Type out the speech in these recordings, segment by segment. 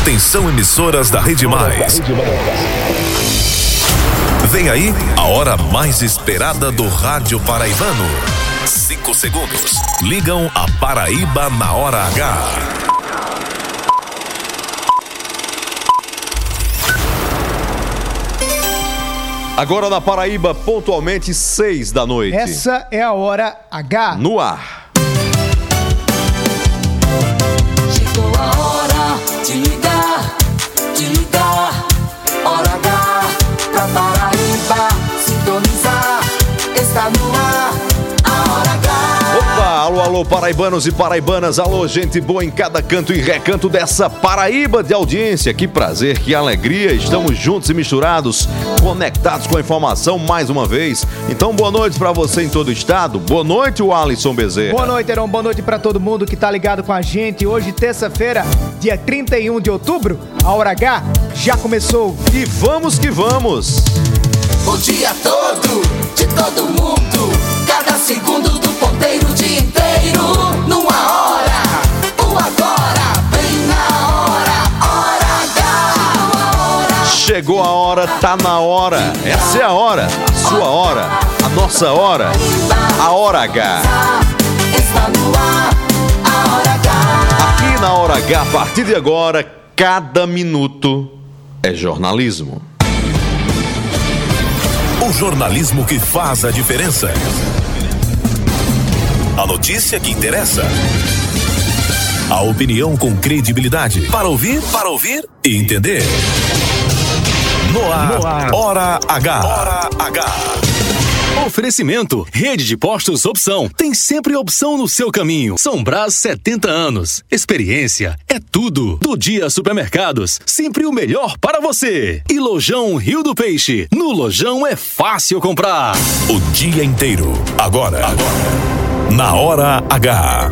Atenção emissoras da Rede Mais. Vem aí a hora mais esperada do rádio paraibano. Cinco segundos. Ligam a Paraíba na hora H. Agora na Paraíba, pontualmente seis da noite. Essa é a hora H. No ar. Está no ar, a hora H. Opa, alô, alô, paraibanos e paraibanas, alô, gente boa em cada canto e recanto dessa Paraíba de audiência. Que prazer, que alegria, estamos juntos e misturados, conectados com a informação mais uma vez. Então, boa noite pra você em todo o estado. Boa noite, o Alisson Bezerra. Boa noite, Heron. Boa noite pra todo mundo que tá ligado com a gente. Hoje, terça-feira, dia 31 de outubro, a hora H já começou. E vamos que vamos. O dia todo, de todo mundo. Cada segundo do ponteiro, o dia inteiro. Numa hora, o agora, bem na hora. Hora H. Chegou a hora, tá na hora. Essa é a hora, a sua hora, a nossa hora, a hora H. está no ar. A hora H. Aqui na Hora H, a partir de agora, cada minuto é jornalismo. O jornalismo que faz a diferença. A notícia que interessa. A opinião com credibilidade. Para ouvir, para ouvir e entender. No ar, Hora H. Hora H. Oferecimento, rede de postos opção. Tem sempre opção no seu caminho. São Brás 70 anos. Experiência é tudo. Do dia supermercados, sempre o melhor para você. E Lojão Rio do Peixe. No Lojão é fácil comprar. O dia inteiro. Agora. Agora. Na Hora H.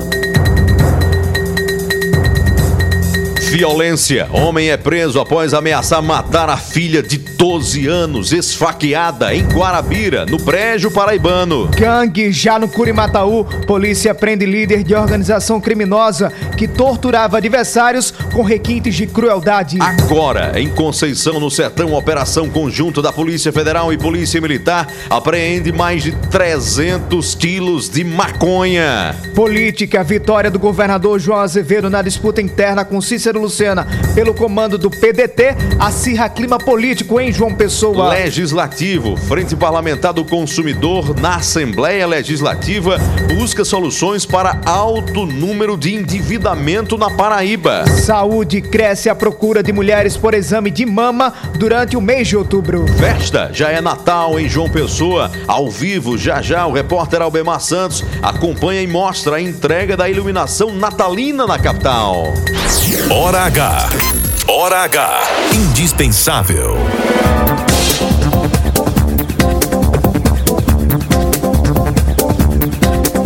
Violência. Homem é preso após ameaçar matar a filha de 12 anos, esfaqueada em Guarabira, no prédio paraibano. Gangue já no Curimataú, polícia prende líder de organização criminosa que torturava adversários com requintes de crueldade. Agora, em Conceição, no Sertão, operação conjunta da Polícia Federal e Polícia Militar apreende mais de 300 quilos de maconha. Política, vitória do governador João Azevedo na disputa interna com Cícero Lucena pelo comando do PDT, acirra clima político em João Pessoa. Legislativo, Frente Parlamentar do Consumidor na Assembleia Legislativa busca soluções para alto número de endividamento na Paraíba. Saúde cresce a procura de mulheres por exame de mama durante o mês de outubro. Festa já é Natal em João Pessoa. Ao vivo, já já, o repórter Albemar Santos acompanha e mostra a entrega da iluminação natalina na capital. Hora H. Hora H. Indispensável.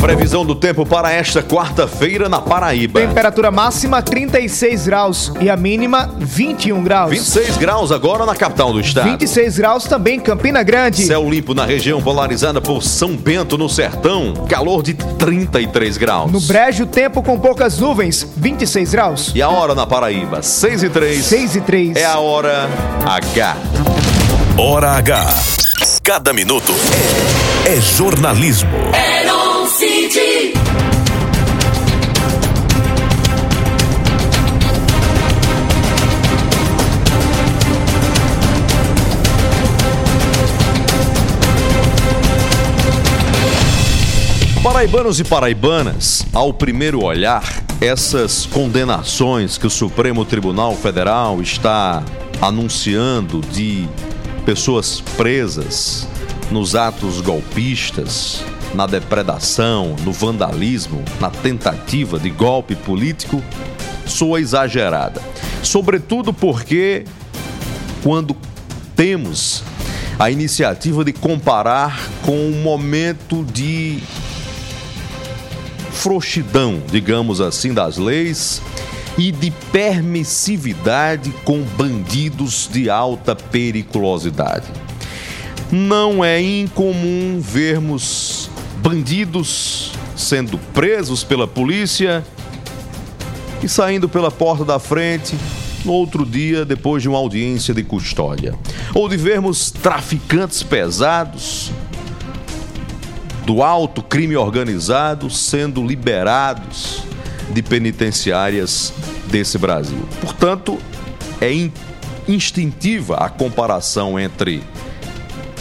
Previsão do tempo para esta quarta-feira na Paraíba. Temperatura máxima 36 graus e a mínima 21 graus. 26 graus agora na capital do estado. 26 graus também em Campina Grande. Céu limpo na região polarizada por São Bento, no Sertão. Calor de 33 graus. No Brejo, tempo com poucas nuvens, 26 graus. E a hora na Paraíba, 6 e 3. 6 e 3. É a hora H. Hora H. Cada minuto é jornalismo. Heron City. Paraibanos e paraibanas, ao primeiro olhar, essas condenações que o Supremo Tribunal Federal está anunciando de pessoas presas nos atos golpistas, na depredação, no vandalismo, na tentativa de golpe político, soa exagerada. Sobretudo porque, quando temos a iniciativa de comparar com um momento de frouxidão, digamos assim, das leis e de permissividade com bandidos de alta periculosidade. Não é incomum vermos bandidos sendo presos pela polícia e saindo pela porta da frente no outro dia, depois de uma audiência de custódia. Ou de vermos traficantes pesados do alto crime organizado sendo liberados de penitenciárias desse Brasil. Portanto, é instintiva a comparação entre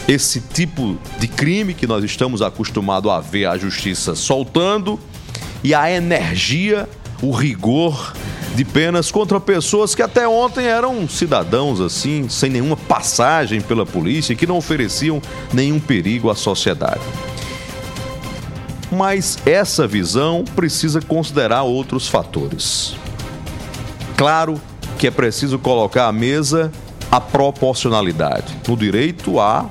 esse tipo de crime que nós estamos acostumados a ver a justiça soltando e a energia, o rigor de penas contra pessoas que até ontem eram cidadãos assim, sem nenhuma passagem pela polícia que não ofereciam nenhum perigo à sociedade. Mas essa visão precisa considerar outros fatores. Claro que é preciso colocar à mesa a proporcionalidade. No direito há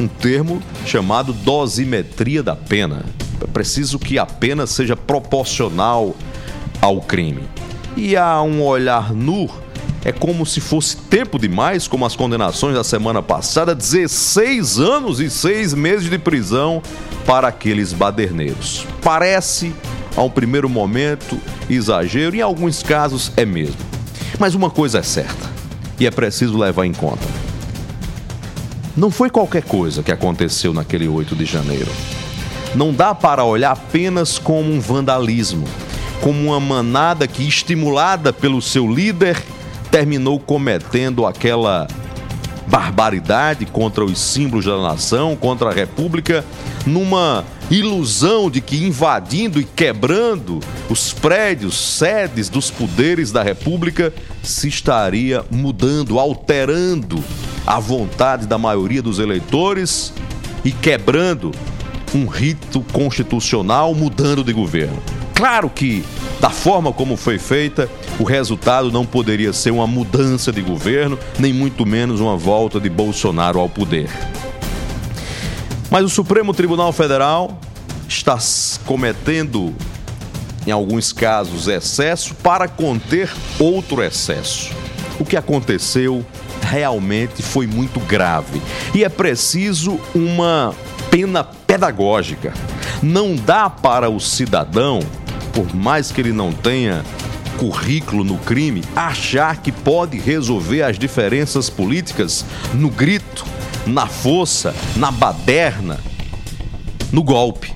um termo chamado dosimetria da pena. É preciso que a pena seja proporcional ao crime. E há um olhar nu, é como se fosse tempo demais, como as condenações da semana passada 16 anos e 6 meses de prisão para aqueles baderneiros. Parece, a um primeiro momento, exagero, em alguns casos é mesmo. Mas uma coisa é certa, e é preciso levar em conta não foi qualquer coisa que aconteceu naquele 8 de janeiro. Não dá para olhar apenas como um vandalismo, como uma manada que, estimulada pelo seu líder, terminou cometendo aquela barbaridade contra os símbolos da nação, contra a república, numa ilusão de que invadindo e quebrando os prédios, sedes dos poderes da república, se estaria mudando, alterando a vontade da maioria dos eleitores e quebrando um rito constitucional, mudando de governo. Claro que, da forma como foi feita, o resultado não poderia ser uma mudança de governo, nem muito menos uma volta de Bolsonaro ao poder. Mas o Supremo Tribunal Federal está cometendo, em alguns casos, excesso para conter outro excesso. O que aconteceu realmente foi muito grave e é preciso uma pena pedagógica. Não dá para o cidadão, por mais que ele não tenha currículo no crime, achar que pode resolver as diferenças políticas no grito, na força, na baderna, no golpe.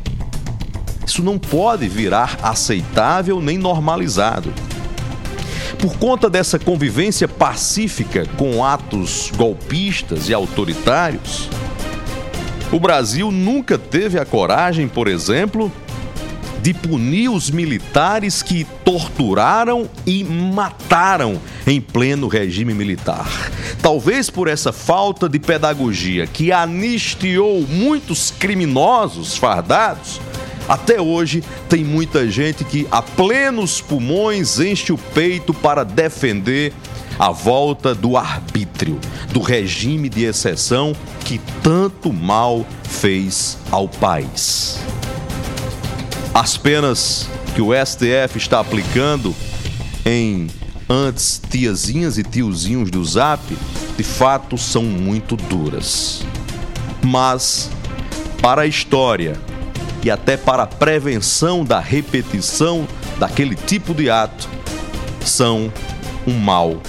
Isso não pode virar aceitável nem normalizado. Por conta dessa convivência pacífica com atos golpistas e autoritários, o Brasil nunca teve a coragem, por exemplo, de punir os militares que torturaram e mataram em pleno regime militar. Talvez por essa falta de pedagogia que anistiou muitos criminosos fardados, até hoje, tem muita gente que, a plenos pulmões, enche o peito para defender a volta do arbítrio, do regime de exceção que tanto mal fez ao país. As penas que o STF está aplicando em antes tiazinhas e tiozinhos do Zap, de fato são muito duras. Mas, para a história, e até para a prevenção da repetição daquele tipo de ato são um mal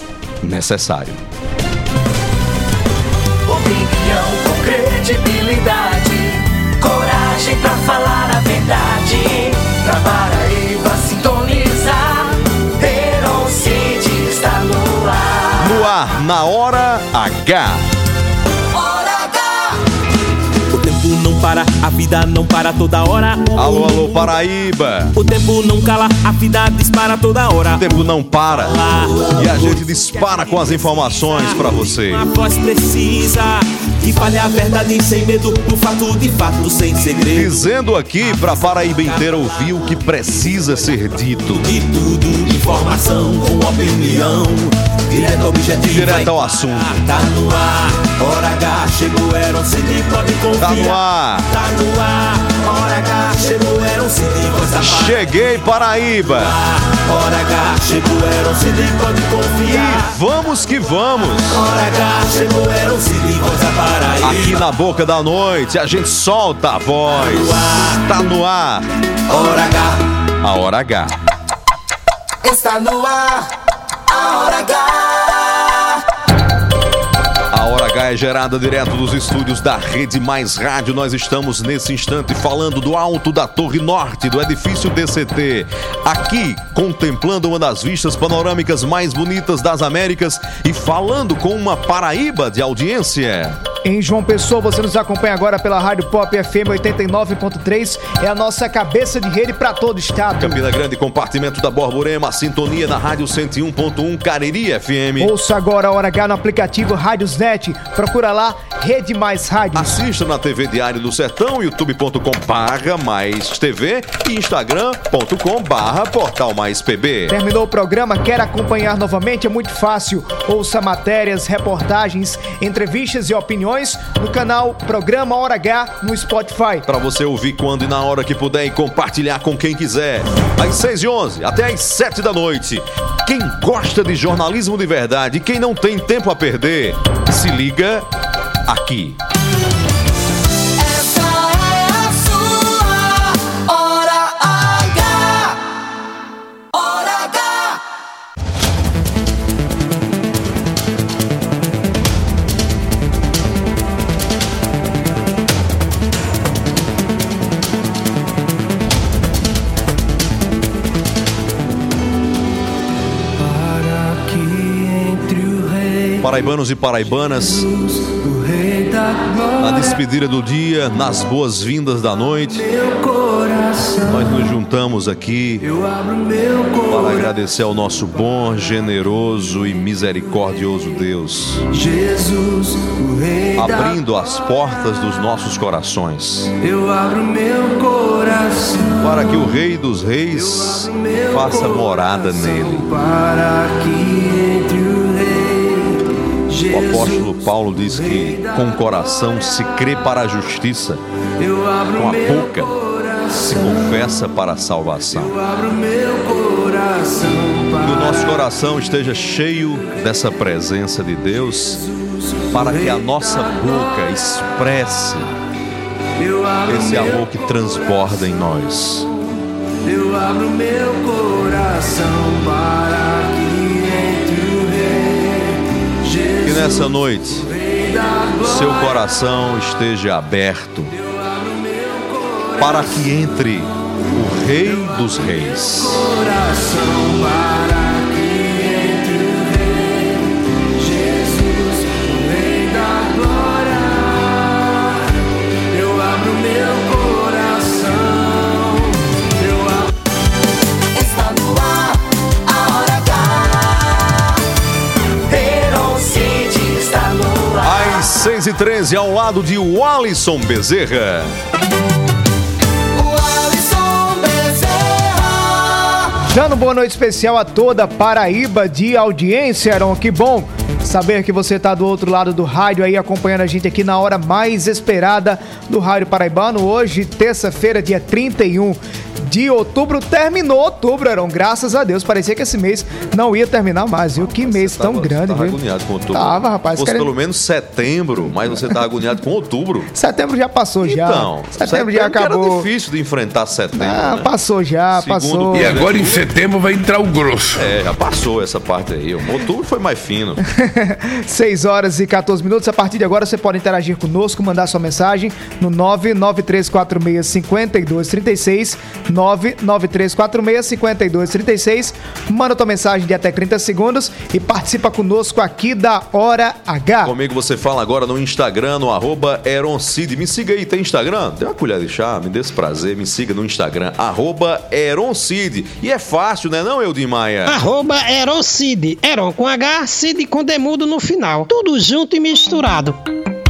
necessário. Opinião com credibilidade, coragem para falar a verdade. Pra Paraíba sintonizar, Herocide está no ar. No ar, na hora H. para, a vida não para toda hora. Alô, alô, Paraíba. O tempo não cala, a vida dispara toda hora. O tempo não para. E a gente dispara com as informações para você. Uma voz precisa que fale a verdade sem medo, o fato de fato sem segredo. Dizendo aqui pra Paraíba inteira ouvir o que precisa ser dito. De tudo, informação com opinião. Direto ao objetivo. Direto ao assunto. Tá no ar, hora H, chegou, era um CD, pode confiar. Tá no ar. Tá no ar, hora H, chegou, era um da Cheguei, Paraíba. Hora H, chegou, era um CD, pode confiar. E vamos que vamos. Hora H, chegou, era um da Paraíba. Aqui na boca da noite a gente solta a voz. Tá no ar. Hora H. A hora H. Está no ar, a hora H. é gerada direto dos estúdios da Rede Mais Rádio. Nós estamos nesse instante falando do alto da Torre Norte, do edifício DCT. Aqui, contemplando uma das vistas panorâmicas mais bonitas das Américas e falando com uma Paraíba de audiência. Em João Pessoa, você nos acompanha agora pela Rádio Pop FM 89.3. É a nossa cabeça de rede para todo o estado. Campina Grande, compartimento da Borborema, sintonia na Rádio 101.1 Cariri FM. Ouça agora a Hora H no aplicativo Rádiosnet. Procura lá, Rede Mais Rádio. Assista na TV Diário do Sertão, youtube.com barra mais TV e instagram.com barra portal mais PB. Terminou o programa, quer acompanhar novamente? É muito fácil. Ouça matérias, reportagens, entrevistas e opiniões no canal Programa Hora H no Spotify. Para você ouvir quando e na hora que puder e compartilhar com quem quiser. Às 6 e 11 até às 7 da noite. Quem gosta de jornalismo de verdade, quem não tem tempo a perder, se liga aqui. Paraibanos e paraibanas, na despedida do dia, nas boas-vindas da noite, nós nos juntamos aqui para agradecer ao nosso bom, generoso e misericordioso Deus, abrindo as portas dos nossos corações, para que o Rei dos Reis faça morada nele. O apóstolo Paulo diz que com o coração se crê para a justiça, com a boca se confessa para a salvação. Que o nosso coração esteja cheio dessa presença de Deus, para que a nossa boca expresse esse amor que transborda em nós. Eu abro meu coração para que Que nessa noite seu coração esteja aberto para que entre o Rei dos Reis. 6 e 13 ao lado de Walisson Bezerra. O Alisson Bezerra. Dando boa noite especial a toda Paraíba de audiência, Aaron. Que bom saber que você está do outro lado do rádio aí acompanhando a gente aqui na hora mais esperada do Rádio Paraibano. Hoje, terça-feira, dia 31 de outubro. Terminou outubro, Aaron. Graças a Deus. Parecia que esse mês não ia terminar mais, viu? Que mês tão Tava- grande, tava viu? agoniado com outubro. Tava, rapaz, Fosse querendo- pelo menos setembro, mas você tá agoniado com outubro. Setembro já passou já. Então, setembro, já que acabou. Era difícil de enfrentar setembro. Ah, né? passou já, Segundo passou. E E agora em setembro vai entrar o grosso. É, já passou essa parte aí. O outubro foi mais fino. 6 horas e 14 minutos. A partir de agora você pode interagir conosco, mandar sua mensagem no 993465236, 993465236. Manda tua mensagem de até 30 segundos e participa conosco aqui da Hora H. Comigo você fala agora no Instagram, no arroba Eroncid. Me siga aí, tem Instagram? Tem uma colher de chá, me dê esse prazer, me siga no Instagram, arroba Eroncid. E é fácil, né não, Eudim Maia? Arroba Eroncid. Eron com H, Cid com demudo no final. Tudo junto e misturado.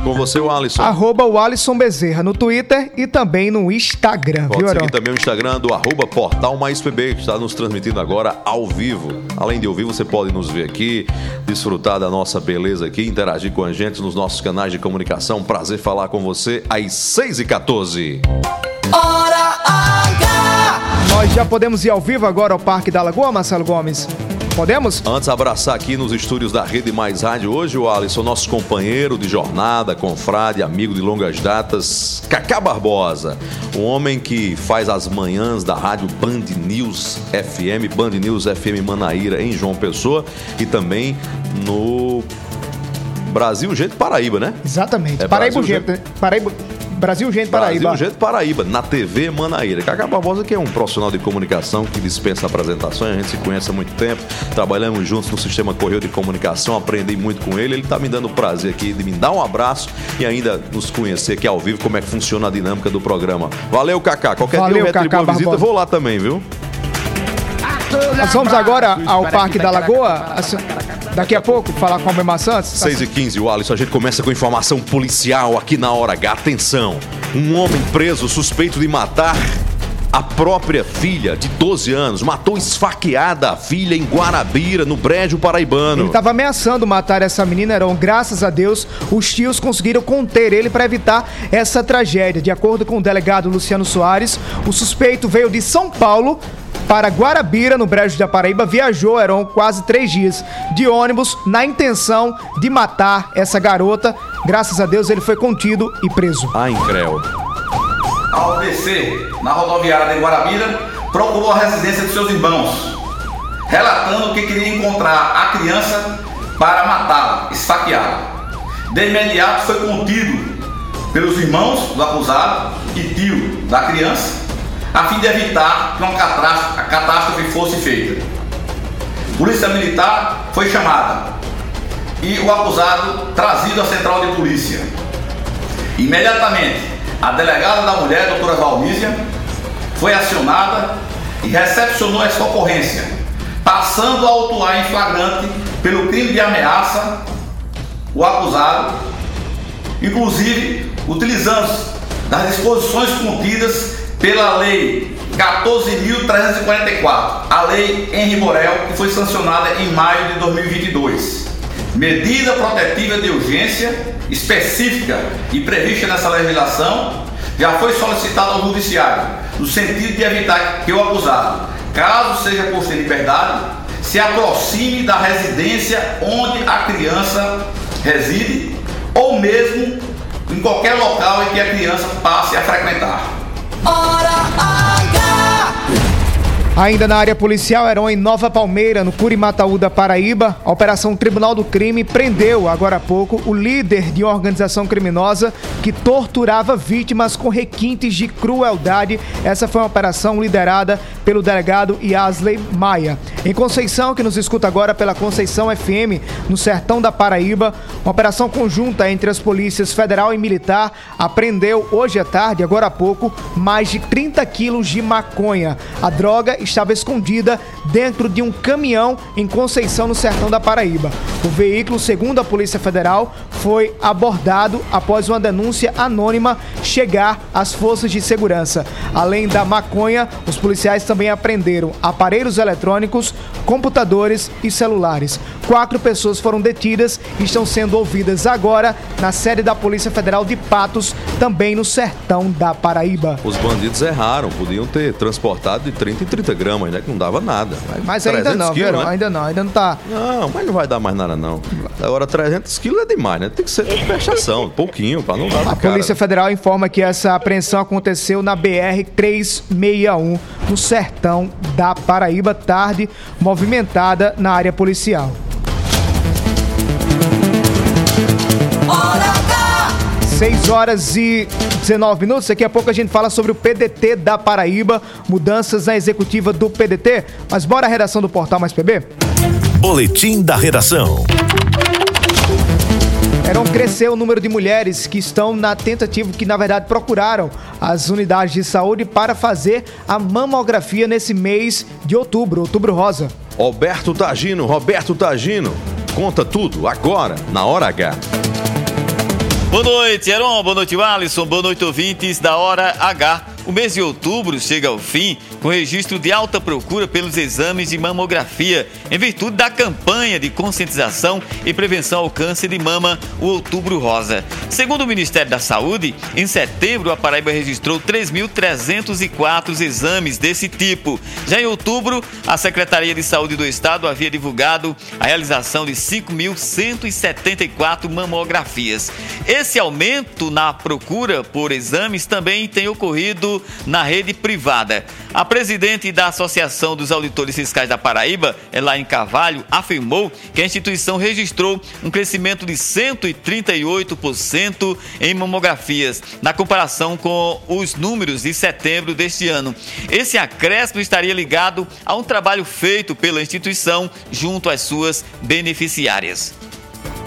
Com você, o Alisson. Arroba o Alisson Bezerra no Twitter e também no Instagram, Pode viu, seguir também o Instagram do arroba Portal Mais PB, que está nos transmitindo agora ao vivo. Além de ouvir, você pode nos ver aqui, desfrutar da nossa beleza aqui, interagir com a gente nos nossos canais de comunicação. Prazer falar com você às 6h14. Hora H. Nós já podemos ir ao vivo agora ao Parque da Lagoa, Marcelo Gomes? Podemos? Antes, abraçar aqui nos estúdios da Rede Mais Rádio hoje o Alisson, nosso companheiro de jornada, confrade, amigo de longas datas, Cacá Barbosa, um homem que faz as manhãs da rádio Band News FM, Band News FM Manaíra, em João Pessoa, e também no Brasil Gente Paraíba, né? Exatamente. É Paraíba Brasil Gente. Paraíba. Brasil Gente Paraíba. Brasil Gente Paraíba, na TV Manaíra. Cacá Barbosa, que é um profissional de comunicação que dispensa apresentações, a gente se conhece há muito tempo, trabalhamos juntos no sistema Correio de Comunicação, aprendi muito com ele. Ele está me dando o prazer aqui de me dar um abraço e ainda nos conhecer aqui ao vivo como é que funciona a dinâmica do programa. Valeu, Cacá. Qualquer Valeu, dia eu retribuo Cacá a visita, Barbosa. vou lá também, viu? Nós vamos agora ao Parque da Lagoa. Daqui a pouco, falar com o Albemar Santos. 6 e 15 o Alisson, a gente começa com informação policial aqui na Hora H. Atenção, um homem preso suspeito de matar a própria filha de 12 anos. Matou esfaqueada a filha em Guarabira, no Brejo Paraibano. Ele estava ameaçando matar essa menina, Heron. Graças a Deus, os tios conseguiram conter ele para evitar essa tragédia. De acordo com o delegado Luciano Soares, o suspeito veio de São Paulo para Guarabira, no Brejo da Paraíba, viajou, Heron, quase três dias de ônibus na intenção de matar essa garota. Graças a Deus, ele foi contido e preso. Ah, incréu. Ao descer na rodoviária de Guarabira, procurou a residência de seus irmãos, relatando que queria encontrar a criança para matá-la, esfaqueá-la. De imediato foi contido pelos irmãos do acusado e tio da criança, a fim de evitar que uma catástrofe, catástrofe fosse feita. Polícia Militar foi chamada e o acusado trazido à central de polícia. Imediatamente, a delegada da mulher, doutora Valmísia, foi acionada e recepcionou essa ocorrência, passando a autuar em flagrante pelo crime de ameaça o acusado, inclusive utilizando das disposições contidas pela Lei 14.344, a Lei Henri Borel, que foi sancionada em maio de 2022. Medida protetiva de urgência específica e prevista nessa legislação já foi solicitada ao Judiciário, no sentido de evitar que o acusado, caso seja posto em liberdade, se aproxime da residência onde a criança reside ou mesmo em qualquer local em que a criança passe a frequentar. Ainda na área policial, em Nova Palmeira, no Curimataú da Paraíba, a Operação Tribunal do Crime prendeu, agora há pouco, o líder de uma organização criminosa que torturava vítimas com requintes de crueldade. Essa foi uma operação liderada pelo delegado Yasley Maia. Em Conceição, que nos escuta agora pela Conceição FM, no sertão da Paraíba, uma operação conjunta entre as polícias federal e militar apreendeu hoje à tarde, agora há pouco, mais de 30 quilos de maconha. A droga estava escondida dentro de um caminhão em Conceição, no sertão da Paraíba. O veículo, segundo a Polícia Federal, foi abordado após uma denúncia anônima chegar às forças de segurança. Além da maconha, os policiais também apreenderam aparelhos eletrônicos, computadores e celulares. Quatro pessoas foram detidas e estão sendo ouvidas agora na sede da Polícia Federal de Patos, também no sertão da Paraíba. Os bandidos erraram, podiam ter transportado de 30 em 30 gramas, né? Que não dava nada. Mas ainda 300 não, quilos, né? ainda não, ainda não tá. Não, mas não vai dar mais nada, não. Agora, 300 quilos é demais, né? Tem que ser de fechação, pouquinho, pra não dar A cara. Polícia Federal informa que essa apreensão aconteceu na BR 361, no sertão da Paraíba, tarde movimentada na área policial. Hora H! 6 horas e 19 minutos. Daqui a pouco a gente fala sobre o PDT da Paraíba, mudanças na executiva do PDT. Mas bora a redação do Portal Mais PB? Boletim da redação. Heron cresceu o número de mulheres que estão na tentativa, que na verdade procuraram as unidades de saúde para fazer a mamografia nesse mês de outubro, outubro rosa. Roberto Tagino, Roberto Tagino, conta tudo agora, na Hora H. Boa noite, Heron. Boa noite, Alisson. Boa noite, ouvintes da Hora H. O mês de outubro chega ao fim com registro de alta procura pelos exames de mamografia, em virtude da campanha de conscientização e prevenção ao câncer de mama, o Outubro Rosa. Segundo o Ministério da Saúde, em setembro a Paraíba registrou 3.304 exames desse tipo. Já em outubro, a Secretaria de Saúde do Estado havia divulgado a realização de 5.174 mamografias. Esse aumento na procura por exames também tem ocorrido na rede privada. A presidente da Associação dos Auditores Fiscais da Paraíba, Elaine Carvalho, afirmou que a instituição registrou um crescimento de 138% em mamografias, na comparação com os números de setembro deste ano. Esse acréscimo estaria ligado a um trabalho feito pela instituição junto às suas beneficiárias.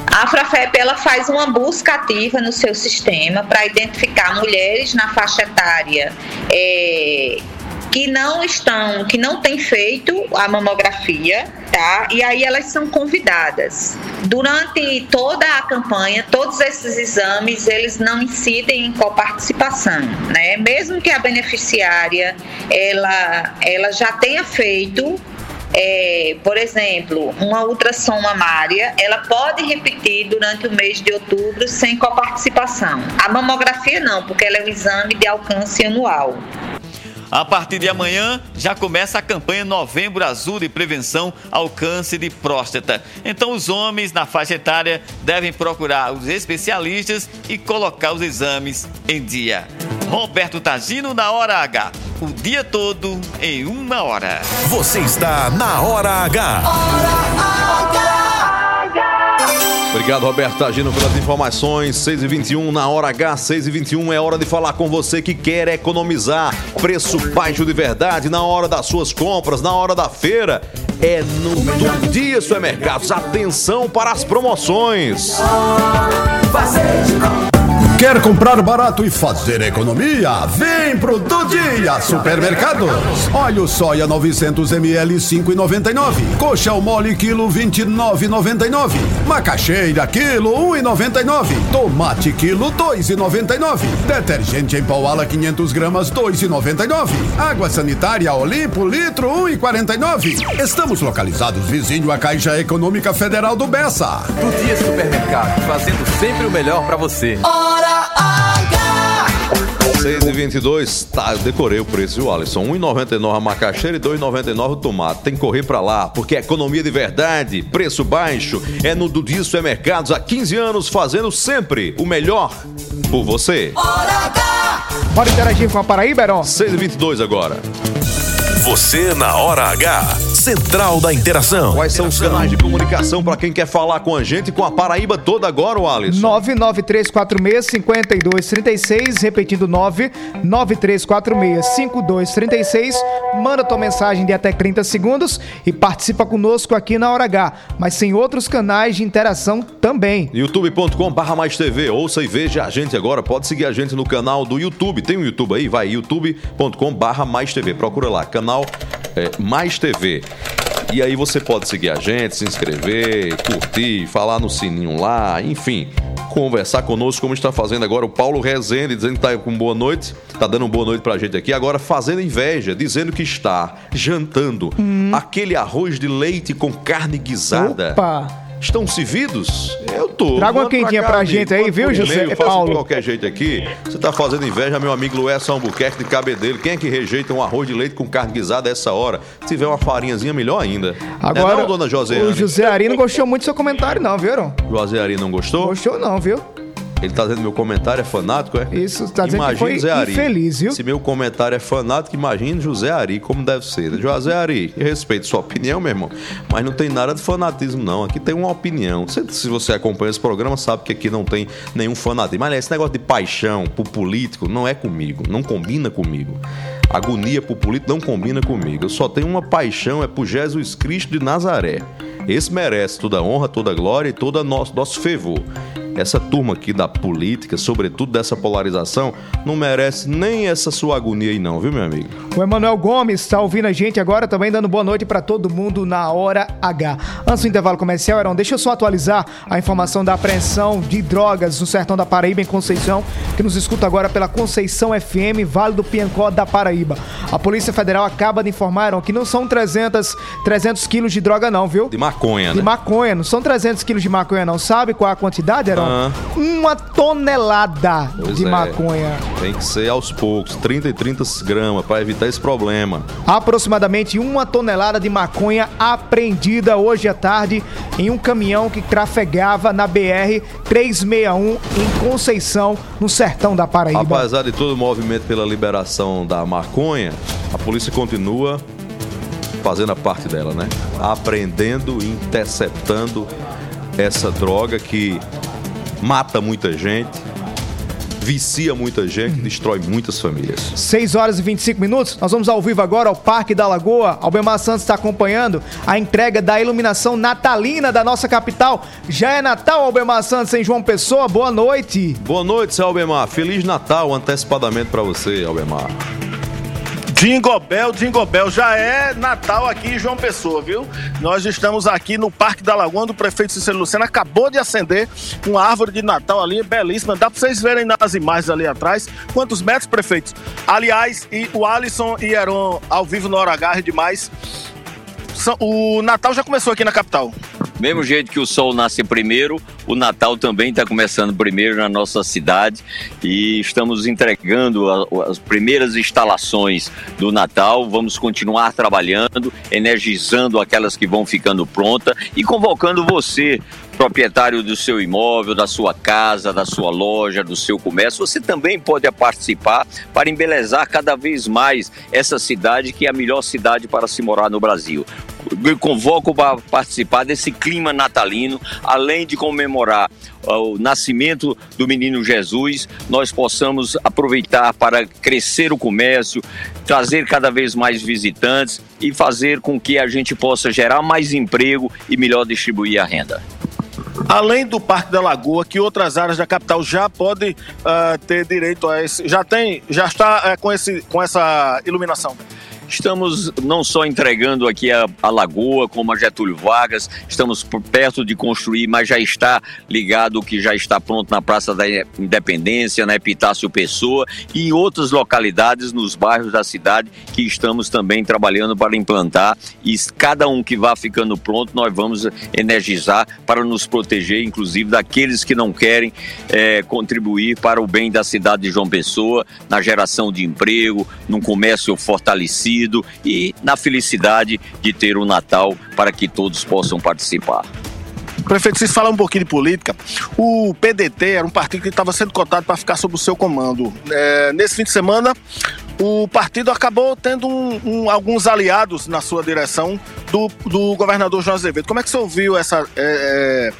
A Frafep ela faz uma busca ativa no seu sistema para identificar mulheres na faixa etária é, que não estão, que não têm feito a mamografia, tá? E aí elas são convidadas. Durante toda a campanha, todos esses exames eles não incidem em coparticipação, né? Mesmo que a beneficiária ela, ela já tenha feito é, por exemplo, uma ultrassom mamária, ela pode repetir durante o mês de outubro sem coparticipação. A mamografia não, porque ela é um exame de alcance anual. A partir de amanhã já começa a campanha Novembro Azul de Prevenção ao Câncer de Próstata. Então os homens na faixa etária devem procurar os especialistas e colocar os exames em dia. Roberto Tagino na hora H. O dia todo em uma hora. Você está na Hora H. Obrigado, Roberto Tagino, pelas informações. 6 e 21 na hora H, 6 e 21 é hora de falar com você que quer economizar. Preço baixo de verdade na hora das suas compras, na hora da feira. É no Todo Dia Supermercados. Atenção para as promoções. Quer comprar barato e fazer economia? Vem pro Do Dia Supermercados. Óleo soia 900 ml 5,99. Coxa ao mole quilo 29,99. Macaxeira quilo 1,99. Tomate quilo 2,99. Detergente em pau ala 500 gramas 2,99. Água sanitária Olimpo litro 1,49. Estamos localizados vizinho à Caixa Econômica Federal do Bessa. Do Dia Supermercado, fazendo sempre o melhor pra você. Hora H. 6 e 22, tá, eu decorei o preço, viu, Alisson? 1,99 a macaxeira e 2,99 o tomate. Tem que correr pra lá, porque é economia de verdade, preço baixo, é no Dudi Supermercados há 15 anos, fazendo sempre o melhor por você. Bora interagir com a Paraíba, Heron? 6 e 22 agora. Você na Hora H. Central da Interação. Quais são os canais de comunicação para quem quer falar com a gente, com a Paraíba toda agora, o Alisson? 99346-5236, repetindo 99346-5236. Manda tua mensagem de até 30 segundos e participa conosco aqui na Hora H, mas tem outros canais de interação também. youtube.com barra mais TV, ouça e veja a gente agora, pode seguir a gente no canal do YouTube, tem um YouTube aí, vai, youtube.com barra mais TV, procura lá, canal é, mais TV. E aí você pode seguir a gente, se inscrever, curtir, falar no sininho lá, enfim, conversar conosco como está fazendo agora o Paulo Rezende, dizendo que tá com boa noite, tá dando uma boa noite pra gente aqui, agora fazendo inveja, dizendo que está jantando aquele arroz de leite com carne guisada. Opa! Estão servidos? Eu tô. Traga uma pra quentinha cá, pra amigo. gente aí, viu, José faça Paulo? De qualquer jeito aqui. Você tá fazendo inveja, meu amigo Luessa Albuquerque de Cabedelo. Quem é que rejeita um arroz de leite com carne guisada a essa hora? Se tiver uma farinhazinha, melhor ainda. Agora, é não, dona Joseane? o José Ari não gostou muito do seu comentário, não, viu? José Ari não gostou? Gostou não, viu? Ele tá dizendo que meu comentário é fanático, é? Isso, tá dizendo que Imagina foi José Ari. infeliz, viu? Se meu comentário é fanático, imagine José Ari, como deve ser. né? José Ari, eu respeito sua opinião, meu irmão, mas não tem nada de fanatismo, não. Aqui tem uma opinião. Se, se você acompanha esse programa, sabe que aqui não tem nenhum fanatismo. Mas esse negócio de paixão por político não é comigo, não combina comigo. Agonia por político não combina comigo. Eu só tenho uma paixão, é por Jesus Cristo de Nazaré. Esse merece toda a honra, toda a glória e todo nosso, nosso fervor. Essa turma aqui da política, sobretudo dessa polarização, não merece nem essa sua agonia aí não, viu, meu amigo? O Emanuel Gomes está ouvindo a gente agora também, dando boa noite para todo mundo na hora H. Antes do intervalo comercial, Heron, deixa eu só atualizar a informação da apreensão de drogas no sertão da Paraíba, em Conceição, que nos escuta agora pela Conceição FM, Vale do Piancó da Paraíba. A Polícia Federal acaba de informar, Heron, que não são 300, 300 quilos de droga não, viu? De maconha, De né? maconha, não são 300 quilos de maconha não. Sabe qual a quantidade, Heron? Aham. Uma tonelada Pois de é. maconha. Tem que ser aos poucos, 30 e 30 gramas, para evitar esse problema. Aproximadamente uma tonelada de maconha apreendida hoje à tarde em um caminhão que trafegava na BR 361 em Conceição, no sertão da Paraíba. Apesar de todo o movimento pela liberação da maconha, a polícia continua fazendo a parte dela, né? Apreendendo, interceptando essa droga que mata muita gente, vicia muita gente, destrói muitas famílias. 6 horas e 25 minutos. Nós vamos ao vivo agora ao Parque da Lagoa. Albemar Santos está acompanhando a entrega da iluminação natalina da nossa capital. Já é Natal, Albemar Santos, em João Pessoa. Boa noite. Boa noite, seu Albemar. Feliz Natal antecipadamente para você, Albemar. Jingle Bell, já é Natal aqui em João Pessoa, viu? Nós estamos aqui no Parque da Lagoa, onde o prefeito Cícero Lucena acabou de acender uma árvore de Natal ali, belíssima. Dá pra vocês verem nas imagens ali atrás. Quantos metros, prefeitos? Aliás, e o Alisson e Heron ao vivo no Hora H, demais. O Natal já começou aqui na capital. Mesmo jeito que o sol nasce primeiro, o Natal também está começando primeiro na nossa cidade e estamos entregando as primeiras instalações do Natal. Vamos continuar trabalhando, energizando aquelas que vão ficando prontas e convocando você, proprietário do seu imóvel, da sua casa, da sua loja, do seu comércio. Você também pode participar para embelezar cada vez mais essa cidade que é a melhor cidade para se morar no Brasil. Eu convoco para participar desse clima natalino, além de comemorar ah, o nascimento do menino Jesus, nós possamos aproveitar para crescer o comércio, trazer cada vez mais visitantes e fazer com que a gente possa gerar mais emprego e melhor distribuir a renda. Além do Parque da Lagoa, que outras áreas da capital já podem ah, ter direito a esse. Já tem, já está eh, com, esse, com essa iluminação. Estamos não só entregando aqui a, a Lagoa, como a Getúlio Vargas, estamos perto de construir, mas já está ligado o que já está pronto na Praça da Independência, na Epitácio Pessoa e em outras localidades nos bairros da cidade que estamos também trabalhando para implantar. E cada um que vá ficando pronto nós vamos energizar para nos proteger, inclusive daqueles que não querem eh, contribuir para o bem da cidade de João Pessoa, na geração de emprego, num comércio fortalecido e na felicidade de ter um Natal para que todos possam participar. Prefeito, vocês falam um pouquinho de política. O PDT era um partido que estava sendo cotado para ficar sob o seu comando. É, nesse fim de semana, o partido acabou tendo um- um- alguns aliados na sua direção do, do governador João Azevedo. Como é que você ouviu essa, é, é,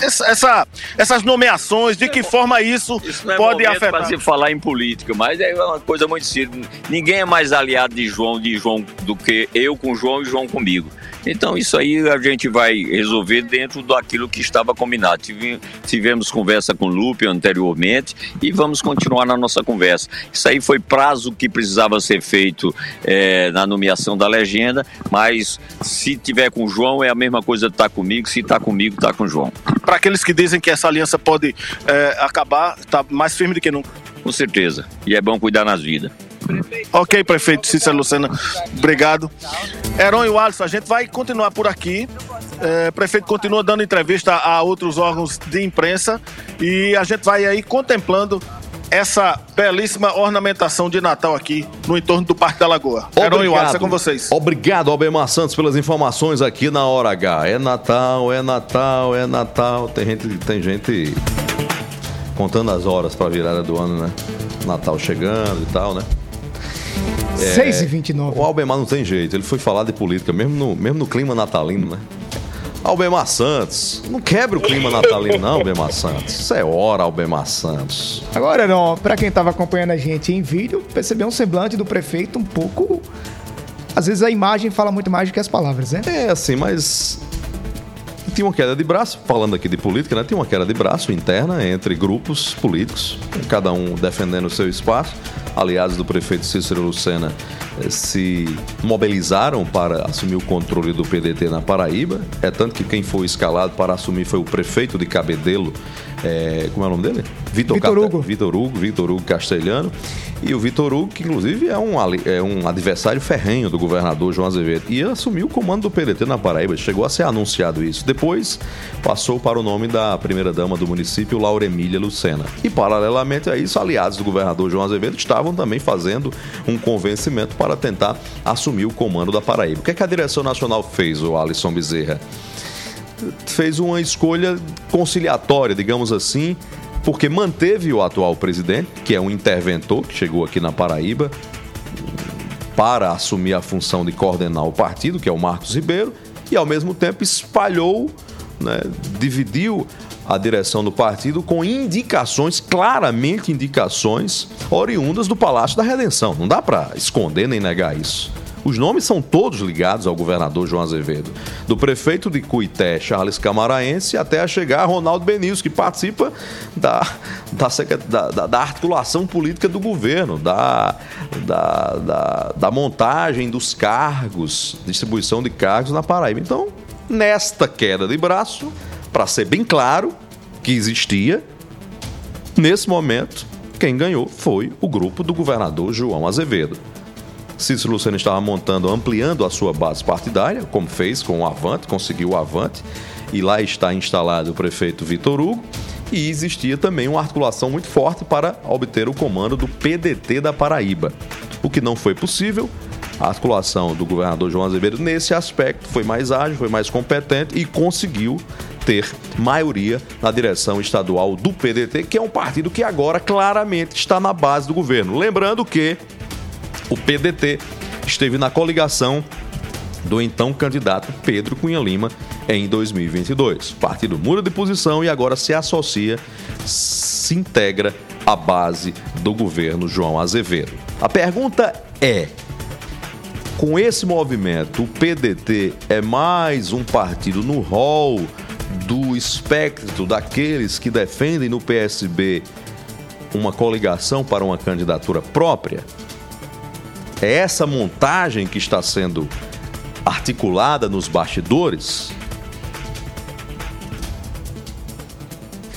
essa- essa- essas nomeações? De que forma isso, Não é pode afetar? para se falar em política, mas é uma coisa muito simples. Ninguém é mais aliado de João de João do que eu com João e João comigo. Então isso aí a gente vai resolver dentro daquilo que estava combinado. Tive- Tivemos conversa com o Lupe anteriormente e vamos continuar na nossa conversa. Isso aí foi prazo que precisava ser feito eh, na nomeação da legenda, mas se tiver com o João é a mesma coisa de estar comigo, se está comigo, está com o João. Para aqueles que dizem que essa aliança pode é, acabar, está mais firme do que nunca. Com certeza. E é bom cuidar nas vidas. Ok, prefeito Cícero Lucena, obrigado. Heron e o Alisson, a gente vai continuar por aqui. É, prefeito continua dando entrevista a outros órgãos de imprensa e a gente vai aí contemplando essa belíssima ornamentação de Natal aqui no entorno do Parque da Lagoa. Heron e é com vocês. Obrigado, Albemar Santos, pelas informações aqui na Hora H. É Natal, é Natal, é Natal. Tem gente, tem gente contando as horas para a virada do ano, né? Natal chegando e tal, né? 6 e 29 O Albemar não tem jeito, ele foi falar de política, mesmo no, mesmo no clima natalino, né? Albemar Santos, não quebra o clima natalino, não, Albemar Santos. Isso é hora, Albemar Santos. Agora, não, pra quem tava acompanhando a gente em vídeo, percebeu um semblante do prefeito um pouco. Às vezes a imagem fala muito mais do que as palavras, né? É assim, mas tinha uma queda de braço, falando aqui de política, né? Tinha uma queda de braço interna entre grupos políticos, cada um defendendo o seu espaço. Aliados do prefeito Cícero Lucena se mobilizaram para assumir o controle do PDT na Paraíba. É tanto que quem foi escalado para assumir foi o prefeito de Cabedelo, é, como é o nome dele? Vitor, Vitor Hugo. Vitor Hugo, Vitor Hugo Castelhano. E o Vitor Hugo, que inclusive é um, é um adversário ferrenho do governador João Azevedo. E assumiu o comando do PDT na Paraíba. Chegou a ser anunciado isso. Depois passou para o nome da primeira-dama do município, Laura Emília Lucena. E paralelamente a isso, aliados do governador João Azevedo estavam também fazendo um convencimento para tentar assumir o comando da Paraíba. O que, é que a direção nacional fez, o Alisson Bezerra? fez uma escolha conciliatória, digamos assim, porque manteve o atual presidente, que é um interventor que chegou aqui na Paraíba para assumir a função de coordenar o partido, que é o Marcos Ribeiro, e ao mesmo tempo espalhou, né, dividiu a direção do partido com indicações, claramente indicações, oriundas do Palácio da Redenção. Não dá para esconder nem negar isso. Os nomes são todos ligados ao governador João Azevedo. Do prefeito de Cuité, Charles Camaraense, até a chegar a Ronaldo Benício, que participa da, da, da- da- articulação política do governo, da, da montagem dos cargos, distribuição de cargos na Paraíba. Então, nesta queda de braço, para ser bem claro que existia, nesse momento, quem ganhou foi o grupo do governador João Azevedo. Cícero Lucena estava montando, ampliando a sua base partidária, como fez com o Avante, conseguiu o Avante, e lá está instalado o prefeito Vitor Hugo. E existia também uma articulação muito forte para obter o comando do PDT da Paraíba. O que não foi possível, a articulação do governador João Azevedo nesse aspecto foi mais ágil, foi mais competente e conseguiu ter maioria na direção estadual do PDT, que é um partido que agora claramente está na base do governo. Lembrando que o PDT esteve na coligação do então candidato Pedro Cunha Lima em 2022. O partido muda de posição e agora se associa, se integra à base do governo João Azevedo. A pergunta é: com esse movimento, o PDT é mais um partido no rol do espectro daqueles que defendem no PSB uma coligação para uma candidatura própria? É essa montagem que está sendo articulada nos bastidores?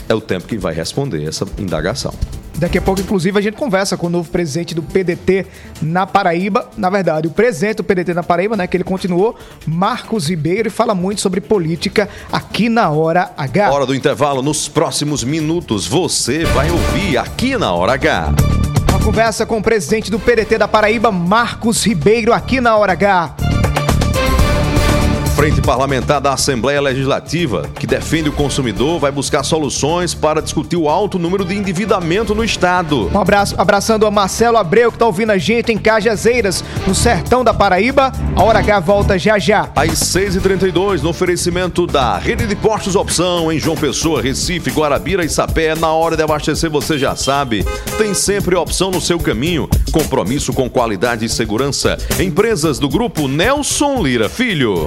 É o tempo que vai responder essa indagação. Daqui a pouco, inclusive, a gente conversa com o novo presidente do PDT na Paraíba. Na verdade, o presidente do PDT na Paraíba, né, que ele continuou, Marcos Ribeiro, e fala muito sobre política aqui na Hora H. Hora do intervalo, nos próximos minutos, você vai ouvir aqui na Hora H. Uma conversa com o presidente do PDT da Paraíba, Marcos Ribeiro, aqui na Hora H. Frente Parlamentar da Assembleia Legislativa, que defende o consumidor, vai buscar soluções para discutir o alto número de endividamento no Estado. Um abraço, abraçando a Marcelo Abreu, que tá ouvindo a gente em Cajazeiras, no sertão da Paraíba. A Hora H volta já já. Às 6h32, no oferecimento da Rede de Postos Opção, em João Pessoa, Recife, Guarabira e Sapé. Na hora de abastecer, você já sabe, tem sempre opção no seu caminho. Compromisso com qualidade e segurança. Empresas do Grupo Nelson Lira Filho.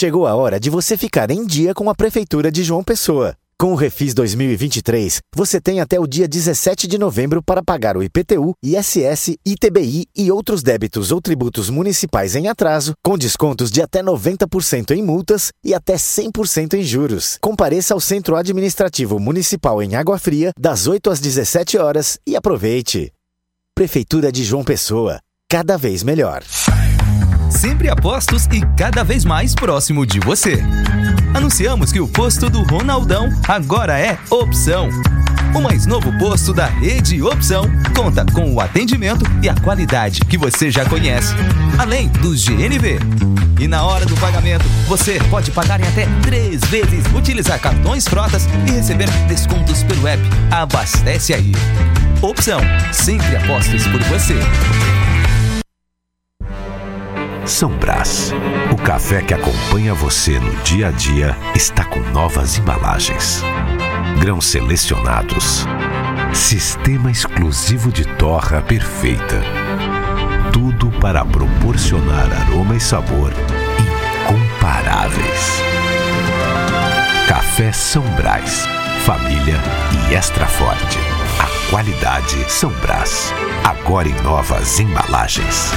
Chegou a hora de você ficar em dia com a Prefeitura de João Pessoa. Com o Refis 2023, você tem até o dia 17 de novembro para pagar o IPTU, ISS, ITBI e outros débitos ou tributos municipais em atraso, com descontos de até 90% em multas e até 100% em juros. Compareça ao Centro Administrativo Municipal em Água Fria, das 8 às 17 horas e aproveite. Prefeitura de João Pessoa, cada vez melhor. Sempre apostos e cada vez mais próximo de você. Anunciamos que o posto do Ronaldão agora é Opção. O mais novo posto da rede Opção conta com o atendimento e a qualidade que você já conhece, além dos GNV. E na hora do pagamento, você pode pagar em até três vezes, utilizar cartões frotas e receber descontos pelo app. Abastece aí. Opção, sempre apostos por você. São Brás, o café que acompanha você no dia a dia, está com novas embalagens. Grãos selecionados. Sistema exclusivo de torra perfeita. Tudo para proporcionar aroma e sabor incomparáveis. Café São Brás. família e extra forte. Qualidade São Brás. Agora em novas embalagens.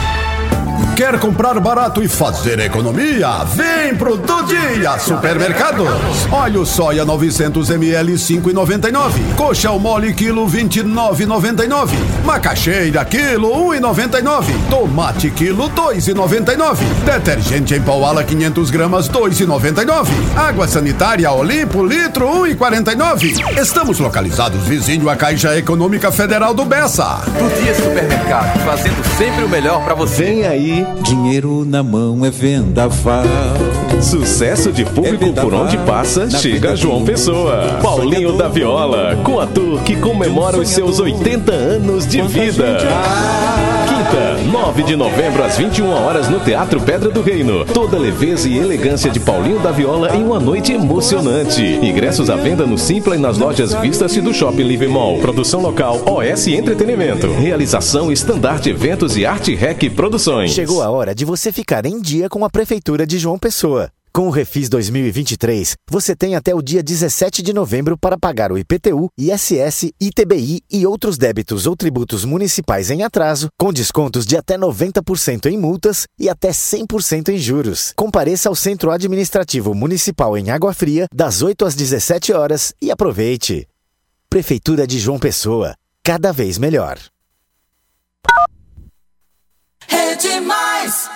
Quer comprar barato e fazer economia? Vem pro Do Dia Supermercados. Óleo soia 900 ml 5,99. Coxa ao mole quilo 29,99. Macaxeira quilo 1,99. Tomate quilo 2,99. Detergente em pau ala 500 gramas 2,99. Água sanitária Olimpo litro 1,49. Estamos localizados vizinho à Caixa Econômica Federal do Bessa. Do Dia Supermercado, fazendo sempre o melhor pra você. Vem aí, dinheiro na mão é vendaval. Sucesso de público por onde passa, chega João Pessoa. Paulinho da Viola, com ator que comemora os seus 80 anos de vida. Quinta, 9 de novembro, às 21 horas, no Teatro Pedra do Reino. Toda leveza e elegância de Paulinho da Viola em uma noite emocionante. Ingressos à venda no Simpla e nas lojas Vistas do Shopping Live Mall. Produção local OS Entretenimento. Realização Estandarte Eventos e Arte Rec Produções. Chegou a hora de você ficar em dia com a Prefeitura de João Pessoa. Com o Refis 2023, você tem até o dia 17 de novembro para pagar o IPTU, ISS, ITBI e outros débitos ou tributos municipais em atraso, com descontos de até 90% em multas e até 100% em juros. Compareça ao Centro Administrativo Municipal em Água Fria, das 8 às 17 horas e aproveite. Prefeitura de João Pessoa, cada vez melhor. Rede Mais.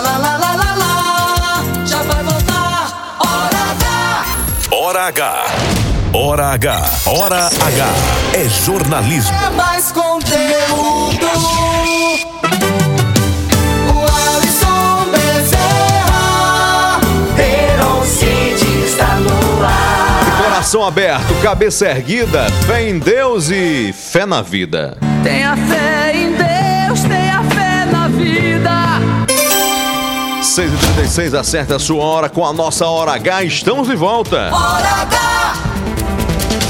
Lá, lá, lá, lá, lá, lá. Já vai voltar. Hora H. Hora H. Hora H. Hora H. É jornalismo. É mais conteúdo. O Alisson Bezerra. Heron City está no ar. Coração aberto, cabeça erguida, fé em Deus e fé na vida. Tenha fé em 6h36, acerta a sua hora com a nossa Hora H. Estamos de volta. Hora H.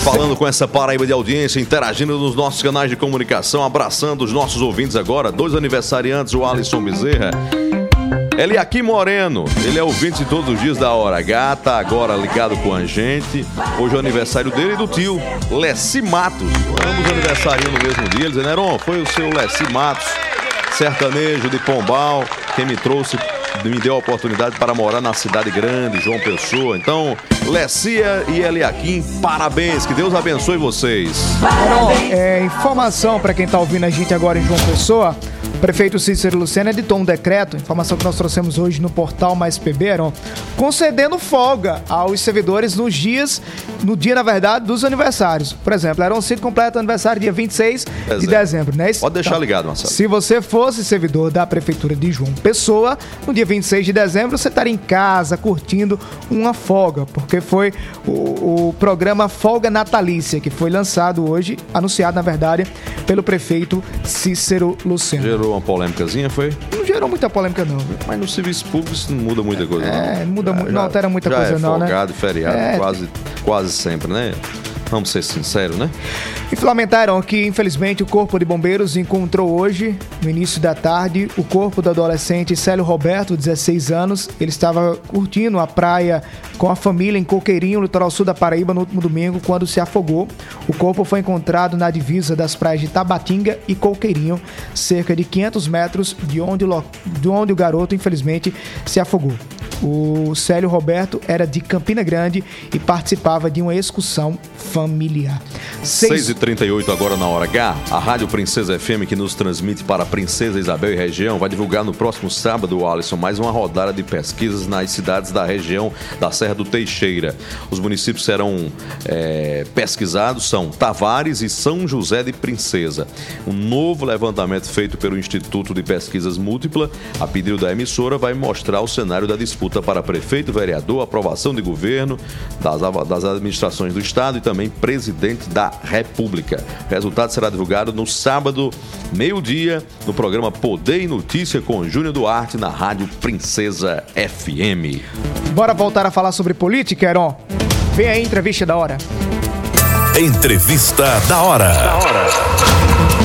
Falando com essa Paraíba de audiência, interagindo nos nossos canais de comunicação, abraçando os nossos ouvintes agora. Dois aniversariantes, o Alisson Bezerra. Eliakim Moreno, ele é ouvinte de todos os dias da Hora H, tá agora ligado com a gente. Hoje é o aniversário dele e do tio, Lessi Matos. Ambos aniversariam no mesmo dia. Eles Neron, foi o seu Lessi Matos, sertanejo de Pombal, quem me trouxe, me deu a oportunidade para morar na cidade grande, João Pessoa. Então, Lessia e Eliakim, parabéns, que Deus abençoe vocês. Carol, é, informação para quem está ouvindo a gente agora em João Pessoa. Prefeito Cícero Lucena editou um decreto, informação que nós trouxemos hoje no portal Mais PB, Heron, concedendo folga aos servidores nos dias, no dia, na verdade, dos aniversários. Por exemplo, Heron Cid completa aniversário dia 26 de Dezembro. dezembro, né? Pode deixar ligado, Marcelo. Se você fosse servidor da Prefeitura de João Pessoa, no dia 26 de dezembro você estaria em casa curtindo uma folga, porque foi o, o programa Folga Natalícia, que foi lançado hoje, anunciado, na verdade, pelo prefeito Cícero Lucena. Gerou uma polêmicazinha, foi? Não gerou muita polêmica, não. Mas no serviço público isso não muda muita coisa, É, não muda mu- Já- não altera muita já coisa, é não, né? folgado, feriado, É, quase, quase sempre, né? Vamos ser sinceros, né? E lamentaram que, infelizmente, o Corpo de Bombeiros encontrou hoje, no início da tarde, o corpo do adolescente Célio Roberto, 16 anos. Ele estava curtindo a praia com a família em Coqueirinho, litoral sul da Paraíba, no último domingo, quando se afogou. O corpo foi encontrado na divisa das praias de Tabatinga e Coqueirinho, cerca de 500 metros de onde, de onde o garoto, infelizmente, se afogou. O Célio Roberto era de Campina Grande e participava de uma excursão familiar. Seis- 6h38 agora na hora H, a Rádio Princesa FM que nos transmite para Princesa Isabel e região vai divulgar no próximo sábado, Alisson, mais uma rodada de pesquisas nas cidades da região da Serra do Teixeira. Os municípios serão é, pesquisados são Tavares e São José de Princesa. Um novo levantamento feito pelo Instituto de Pesquisas Múltipla, a pedido da emissora, vai mostrar o cenário da disputa para prefeito, vereador, aprovação de governo, das, das administrações do Estado e também presidente da República. O resultado será divulgado no sábado, meio-dia, no programa Poder e Notícia com Júnior Duarte na Rádio Princesa FM. Bora voltar a falar sobre política, Heron? Vem aí, entrevista da hora. Entrevista da hora.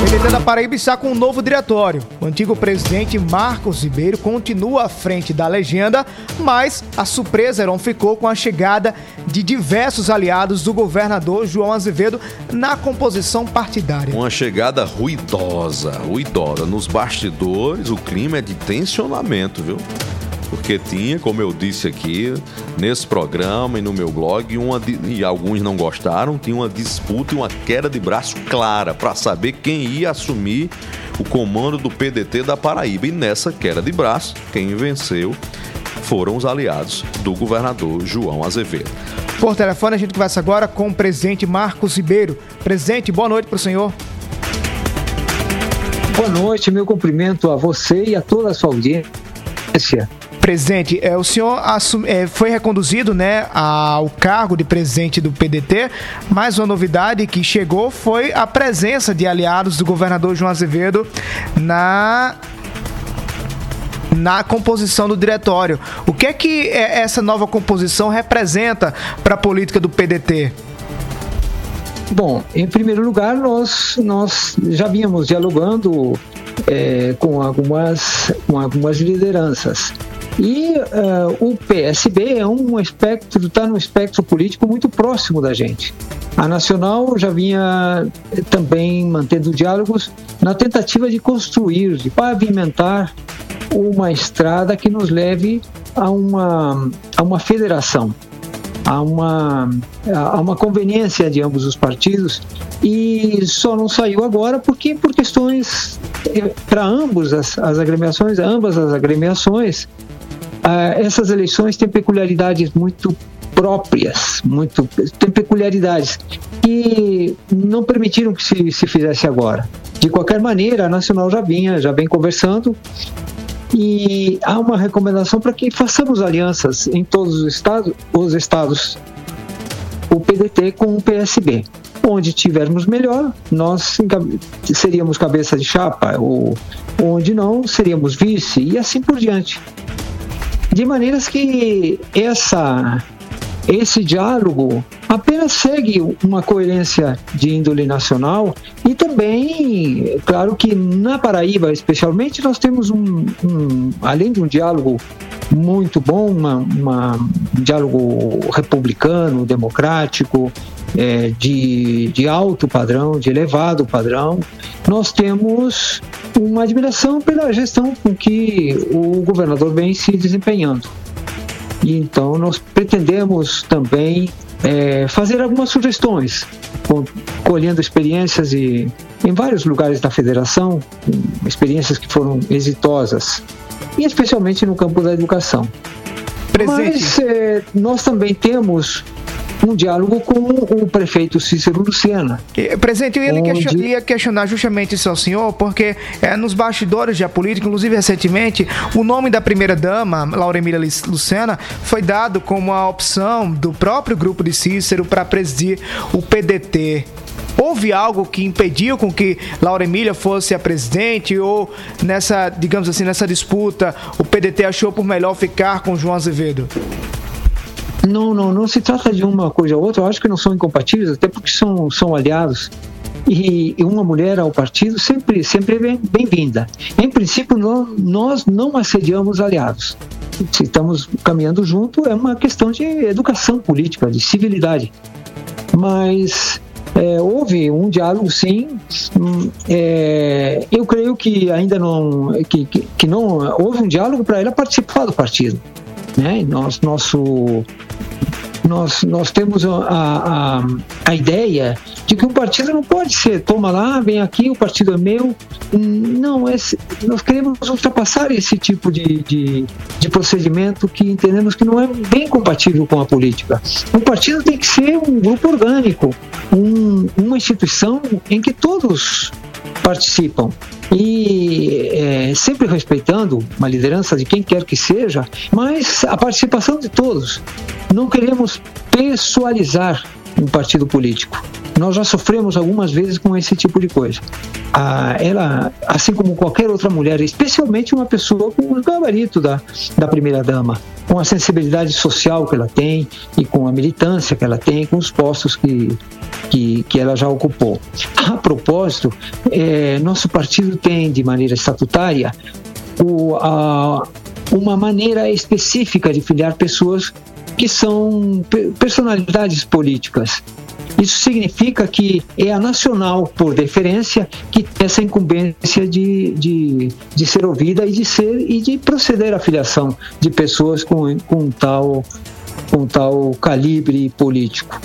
PDT da Paraíba está com um novo diretório. O antigo presidente Marcos Ribeiro continua à frente da legenda, mas a surpresa Heron ficou com a chegada de diversos aliados do governador João Azevedo na composição partidária. Uma chegada ruidosa, ruidosa. Nos bastidores, o clima é de tensionamento, viu? Porque tinha, como eu disse aqui, nesse programa e no meu blog, uma, e alguns não gostaram, tinha uma disputa e uma queda de braço clara para saber quem ia assumir o comando do PDT da Paraíba. E nessa queda de braço, quem venceu foram os aliados do governador João Azevedo. Por telefone, a gente conversa agora com o presidente Marcos Ribeiro. Presidente, boa noite para o senhor. Boa noite, meu cumprimento a você e a toda a sua audiência. Presidente, é, o senhor é, foi reconduzido né, ao cargo de presidente do PDT, mas uma novidade que chegou foi a presença de aliados do governador João Azevedo na na composição do diretório. O que é que é, essa nova composição representa para a política do PDT? Bom, em primeiro lugar, nós, nós já vínhamos dialogando é, com, algumas, com algumas lideranças. E uh, o PSB é um espectro, está num espectro político muito próximo da gente. A Nacional já vinha também mantendo diálogos na tentativa de construir, de pavimentar uma estrada que nos leve a uma, a uma federação, a uma, a uma conveniência de ambos os partidos e só não saiu agora porque por questões eh, para ambos as, agremiações, ambas as agremiações essas eleições têm peculiaridades muito próprias, muito tem peculiaridades que não permitiram que se, se fizesse agora. De qualquer maneira, a Nacional já vinha, já vem conversando e há uma recomendação para que façamos alianças em todos os estados, os estados, o PDT com o PSB. Onde tivermos melhor, nós seríamos cabeça de chapa, ou onde não, seríamos vice, e assim por diante de maneiras que essa esse diálogo apenas segue uma coerência de índole nacional e também, claro que na Paraíba, especialmente, nós temos um, um além de um diálogo muito bom, uma, uma, um diálogo republicano, democrático, é, de, de alto padrão, de elevado padrão, nós temos uma admiração pela gestão com que o governador vem se desempenhando. E então nós pretendemos também é, fazer algumas sugestões, colhendo experiências e, em vários lugares da federação, experiências que foram exitosas, e especialmente no campo da educação. Presente. Mas é, nós também temos um diálogo com o prefeito Cícero Lucena. Presidente, eu ia, onde... question, ia questionar justamente isso ao senhor, porque é, nos bastidores da política, inclusive recentemente, o nome da primeira-dama, Laura Emília Lucena, foi dado como a opção do próprio grupo de Cícero para presidir o PDT. Houve algo que impediu com que Laura Emília fosse a presidente ou nessa, digamos assim, nessa disputa, o PDT achou por melhor ficar com João Azevedo? Não, não, não se trata de uma coisa ou outra. Eu acho que não são incompatíveis, até porque são, são aliados. E, e uma mulher ao partido sempre, sempre é bem-vinda. Em princípio, nós, nós não assediamos aliados. Se estamos caminhando junto, é uma questão de educação política, de civilidade. Mas é, houve um diálogo, sim. Hum, é, eu creio que ainda não que, que, que não houve um diálogo para ela participar do partido. Né? Nosso, nosso nós, nós temos a, a, a, ideia de que um partido não pode ser, toma lá, vem aqui, o partido é meu. Não, esse, nós queremos ultrapassar esse tipo de, de, de, procedimento que entendemos que não é bem compatível com a política. Um partido tem que ser um grupo orgânico, um, uma instituição em que todos participam. E é, sempre respeitando uma liderança de quem quer que seja, mas a participação de todos. Não queremos pessoalizar um partido político. Nós já sofremos algumas vezes com esse tipo de coisa. Ah, ela, assim como qualquer outra mulher, especialmente uma pessoa com o gabarito da, da primeira-dama, com a sensibilidade social que ela tem e com a militância que ela tem, com os postos que, que, que ela já ocupou. A propósito, é, nosso partido tem, de maneira estatutária, o, a, uma maneira específica de filiar pessoas que são personalidades políticas. Isso significa que é a nacional, por deferência, que tem essa incumbência de, de, de ser ouvida e de ser e de proceder à filiação de pessoas com, com, tal, com tal calibre político.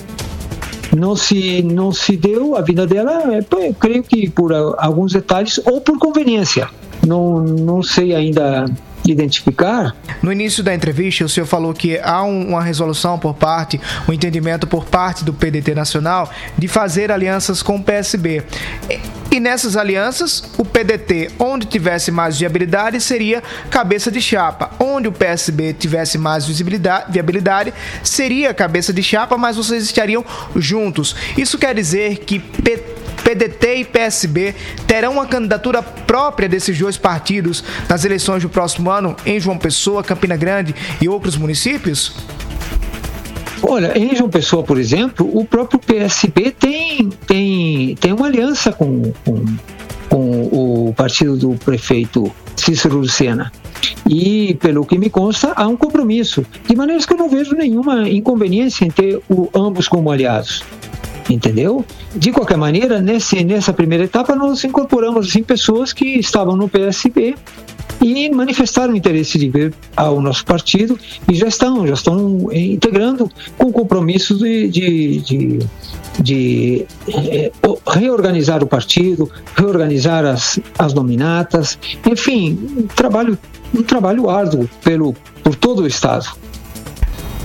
Não se, não se deu a vida dela, é, eu creio que por alguns detalhes ou por conveniência. Não, não sei ainda identificar. No início da entrevista, o senhor falou que há uma resolução por parte, um entendimento por parte do PDT Nacional de fazer alianças com o PSB. E nessas alianças, o PDT, onde tivesse mais viabilidade, seria cabeça de chapa. Onde o PSB tivesse mais viabilidade, seria cabeça de chapa, mas vocês estariam juntos. Isso quer dizer que PDT e PSB terão uma candidatura própria desses dois partidos nas eleições do próximo ano em João Pessoa, Campina Grande e outros municípios? Olha, em João Pessoa, por exemplo, o próprio PSB tem, tem, tem uma aliança com, com, com o partido do prefeito Cícero Lucena. E, pelo que me consta, há um compromisso. De maneira que eu não vejo nenhuma inconveniência em ter o, ambos como aliados entendeu? De qualquer maneira, nesse, nessa primeira etapa, nós incorporamos assim, pessoas que estavam no PSB e manifestaram interesse de vir ao nosso partido e já estão, já estão integrando com compromisso de, de, de, de é, reorganizar o partido, reorganizar as, as nominatas, enfim, um trabalho, um trabalho árduo pelo, por todo o Estado.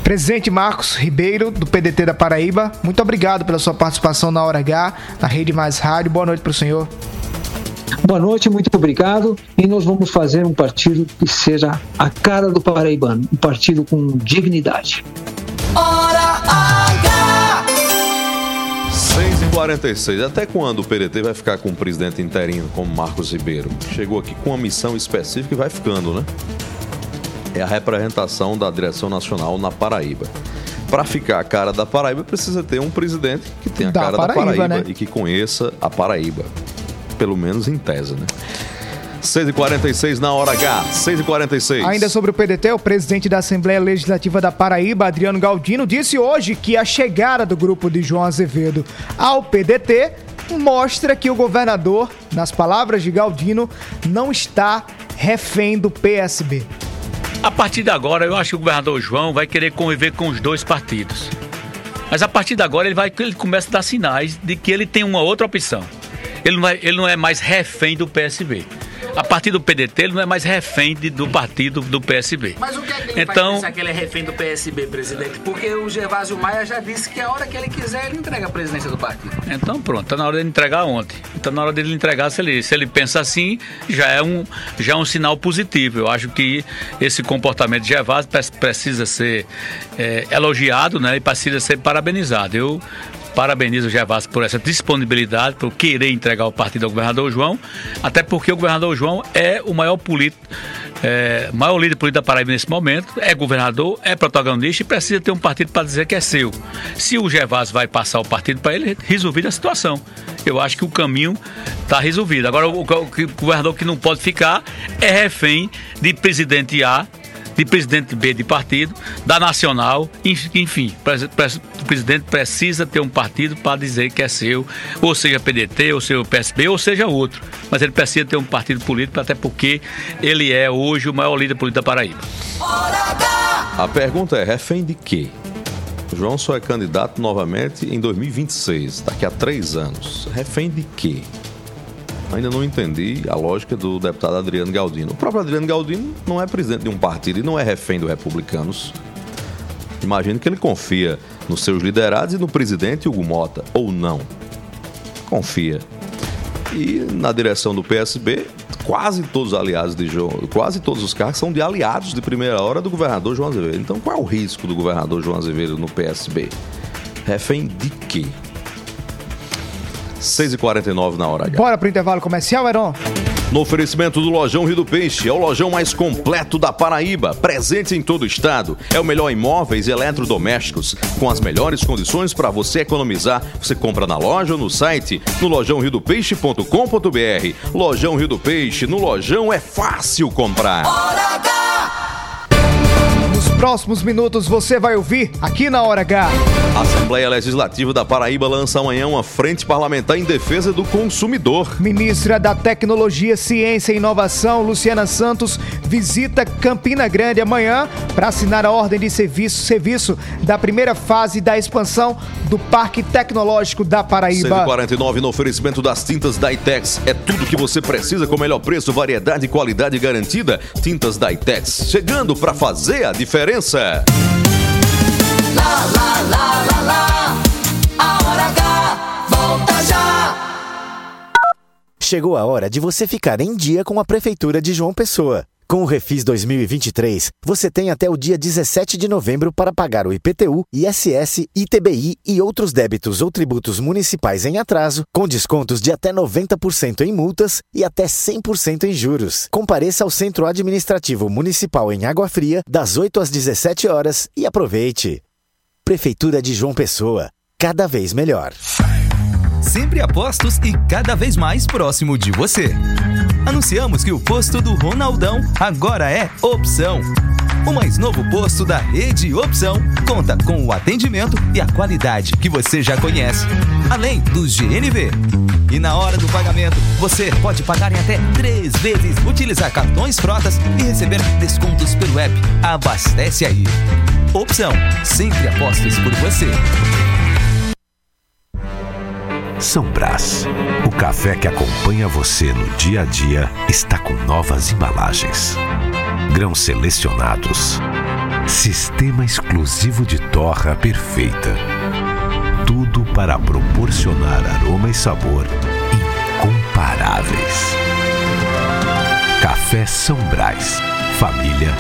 Presidente Marcos Ribeiro, do PDT da Paraíba, muito obrigado pela sua participação na Hora H, na Rede Mais Rádio. Boa noite para o senhor. Boa noite, muito obrigado. E nós vamos fazer um partido que seja a cara do paraibano, um partido com dignidade. Hora H! 6h46. Até quando o PDT vai ficar com o presidente interino como Marcos Ribeiro? Chegou aqui com uma missão específica e vai ficando, né? é a representação da direção nacional na Paraíba. Para ficar a cara da Paraíba, precisa ter um presidente que tenha a da cara Paraíba, da Paraíba né? e que conheça a Paraíba. Pelo menos em tese, né? 6h46 na hora H, 6h46. Ainda sobre o PDT, o presidente da Assembleia Legislativa da Paraíba, Adriano Galdino, disse hoje que a chegada do grupo de João Azevedo ao PDT mostra que o governador, nas palavras de Galdino, não está refém do PSB. A partir de agora, eu acho que o governador João vai querer conviver com os dois partidos. Mas a partir de agora, ele, vai, ele começa a dar sinais de que ele tem uma outra opção. Ele não, é, ele não é mais refém do PSB a partir do PDT, ele não é mais refém de, do partido do PSB. Mas o que é que ele então, pensar que ele é refém do PSB, presidente? Porque o Gervásio Maia já disse que a hora que ele quiser, ele entrega a presidência do partido. Então pronto, está na hora de entregar ontem. Está na hora dele entregar, se ele, se ele pensa assim, já é, um, já é um sinal positivo. Eu acho que esse comportamento de Gervásio precisa ser é, elogiado né, e precisa ser parabenizado. Eu Parabenizo o Gervásio por essa disponibilidade, por querer entregar o partido ao governador João, até porque o governador João é o maior político, é, maior líder político da Paraíba nesse momento, é governador, é protagonista e precisa ter um partido para dizer que é seu. Se o Gervásio vai passar o partido para ele, resolvida a situação. Eu acho que o caminho está resolvido. Agora, o, o, o governador que não pode ficar é refém de presidente A de presidente B de partido, da nacional, enfim, o presidente precisa ter um partido para dizer que é seu, ou seja PDT, ou seja PSB, ou seja outro. Mas ele precisa ter um partido político, até porque ele é hoje o maior líder político da Paraíba. A pergunta é: refém de quê? João só é candidato novamente em 2026, daqui a três anos. Refém de quê? Ainda não entendi a lógica do deputado Adriano Galdino. O próprio Adriano Galdino não é presidente de um partido e não é refém dos republicanos. Imagino que ele confia nos seus liderados e no presidente Hugo Mota, ou não. Confia. E na direção do PSB, quase todos os aliados de João, quase todos os cargos são de aliados de primeira hora do governador João Azevedo. Então qual é o risco do governador João Azevedo no PSB? Refém de quê? 6h49 na hora H. Bora pro intervalo comercial, Heron? No oferecimento do Lojão Rio do Peixe, é o lojão mais completo da Paraíba, presente em todo o estado. É o melhor em móveis e eletrodomésticos, com as melhores condições para você economizar. Você compra na loja ou no site, no lojãoriodopeixe.com.br. Lojão Rio do Peixe, no Lojão é fácil comprar. Nos próximos minutos você vai ouvir aqui na Hora H. A Assembleia Legislativa da Paraíba lança amanhã uma frente parlamentar em defesa do consumidor. Ministra da Tecnologia, Ciência e Inovação, Luciana Santos, visita Campina Grande amanhã para assinar a ordem de serviço, serviço da primeira fase da expansão do Parque Tecnológico da Paraíba. 149 no oferecimento das tintas Daitex. É tudo que você precisa com o melhor preço, variedade e qualidade garantida. Tintas Daitex, chegando para fazer a diferença. Lá, lá, lá, lá, lá. A hora H volta já. Chegou a hora de você ficar em dia com a Prefeitura de João Pessoa. Com o Refis 2023, você tem até o dia 17 de novembro para pagar o IPTU, ISS, ITBI e outros débitos ou tributos municipais em atraso, com descontos de até 90% em multas e até 100% em juros. Compareça ao Centro Administrativo Municipal em Água Fria, das 8 às 17 horas e aproveite. Prefeitura de João Pessoa, cada vez melhor. Sempre a postos e cada vez mais próximo de você. Anunciamos que o posto do Ronaldão agora é opção. O mais novo posto da rede Opção conta com o atendimento e a qualidade que você já conhece, além do GNV. E na hora do pagamento, você pode pagar em até três vezes, utilizar cartões frotas e receber descontos pelo app. Abastece aí. Opção, sempre apostos por você. São Brás. O café que acompanha você no dia a dia está com novas embalagens. Grãos selecionados. Sistema exclusivo de torra perfeita. Tudo para proporcionar aroma e sabor incomparáveis. Café São Brás. Família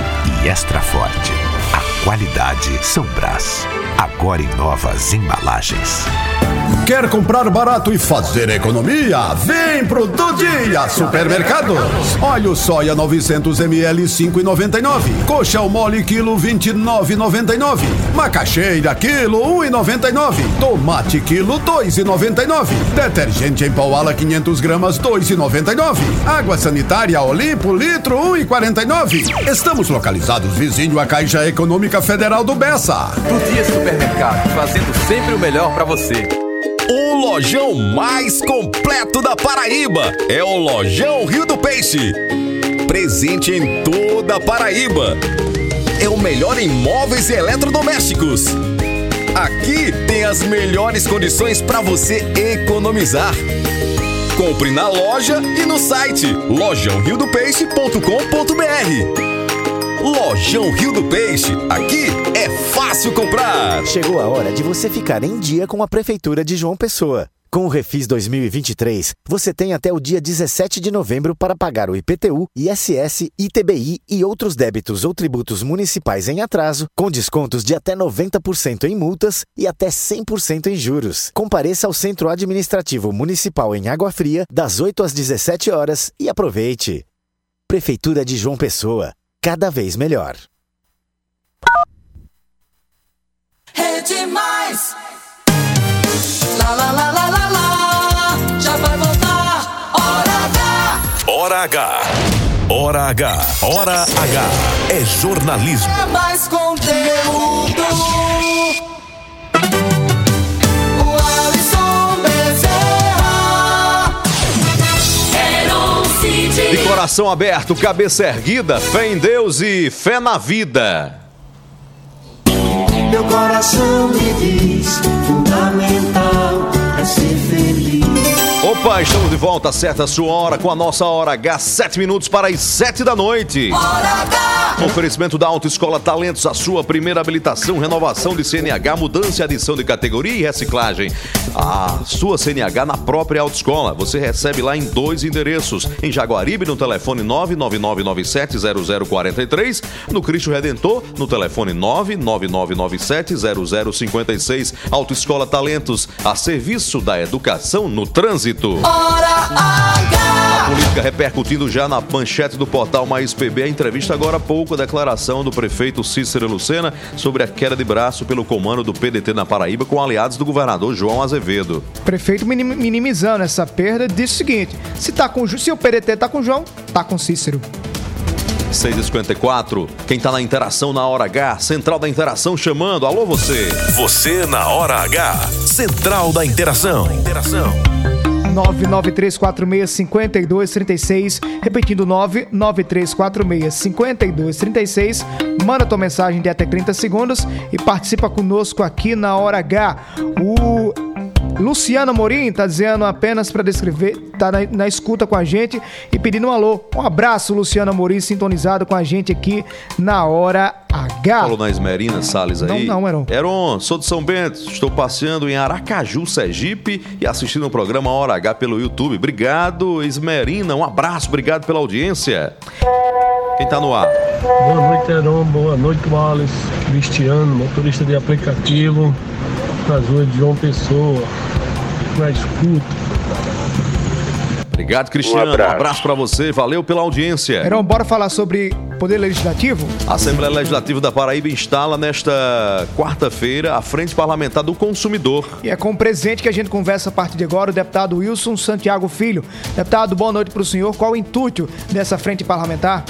e extra forte. A qualidade São Brás. Agora em novas embalagens. Quer comprar barato e fazer economia? Vem pro Do Dia Supermercados. Óleo soia 900 ml 5,99. Coxa ao mole quilo 29,99. Macaxeira quilo 1,99. Tomate quilo 2,99. Detergente em pau ala 500 gramas 2,99. Água sanitária Olimpo litro 1,49. Estamos localizados vizinho à Caixa Econômica Federal do Bessa. Do Dia Supermercado, fazendo sempre o melhor para você. Lojão mais completo da Paraíba é o Lojão Rio do Peixe. Presente em toda a Paraíba. É o melhor em móveis e eletrodomésticos. Aqui tem as melhores condições para você economizar. Compre na loja e no site lojãoriodopeixe.com.br. Lojão Rio do Peixe, aqui é fácil comprar. Chegou a hora de você ficar em dia com a Prefeitura de João Pessoa. Com o Refis 2023, você tem até o dia 17 de novembro para pagar o IPTU, ISS, ITBI e outros débitos ou tributos municipais em atraso, com descontos de até 90% em multas e até 100% em juros. Compareça ao Centro Administrativo Municipal em Água Fria, das 8 às 17 horas e aproveite. Prefeitura de João Pessoa, cada vez melhor. Rede Mais. Lá, lá, lá, lá, lá, lá. Já vai voltar. Hora H. Hora H. Hora H. Hora H. É jornalismo. É mais conteúdo. Coração aberto, cabeça erguida, fé em Deus e fé na vida. Meu coração me diz: fundamental é ser feliz. Opa, estamos de volta, certa a sua hora com a nossa hora H, 7 minutos para as 7 da noite. Hora H. Oferecimento da Autoescola Talentos, a sua primeira habilitação, renovação de CNH, mudança e adição de categoria e reciclagem. A sua CNH na própria autoescola. Você recebe lá em dois endereços. Em Jaguaribe, no telefone 999970043. No Cristo Redentor, no telefone 999970056. Autoescola Talentos, a serviço da educação no trânsito. A política repercutindo já na manchete do portal Mais PB. A entrevista agora há pouco, a declaração do prefeito Cícero Lucena sobre a queda de braço pelo comando do PDT na Paraíba com aliados do governador João Azevedo. Prefeito minim- minimizando essa perda, disse o seguinte: se, tá com, se o PDT tá com o João, tá com Cícero. 6h54. Quem tá na interação na hora H, Central da Interação chamando. Alô, você. Você na hora H. Central da Interação. Interação. 993465236, repetindo 993465236. Manda tua mensagem de até 30 segundos e participa conosco aqui na hora H. O Luciano Morim tá dizendo apenas para descrever, tá na, na escuta com a gente e pedindo um alô. Um abraço, Luciano Morim, sintonizado com a gente aqui na hora H. Falou na Esmerina Salles aí. Não, não, Heron. Heron, sou de São Bento. Estou passeando em Aracaju, Sergipe e assistindo o programa Hora H pelo YouTube. Obrigado, Esmerina. Um abraço, obrigado pela audiência. Quem tá no ar? Boa noite, Heron. Boa noite, Wallace. Cristiano, motorista de aplicativo nas ruas de João Pessoa. Na escuta. Obrigado, Cristiano. Um abraço, pra você. Valeu pela audiência. Heron, bora falar sobre poder legislativo? A Assembleia Legislativa da Paraíba instala nesta quarta-feira a Frente Parlamentar do Consumidor. E é com o presente que a gente conversa a partir de agora, o deputado Wilson Santiago Filho. Deputado, boa noite para o senhor. Qual o intuito dessa frente parlamentar?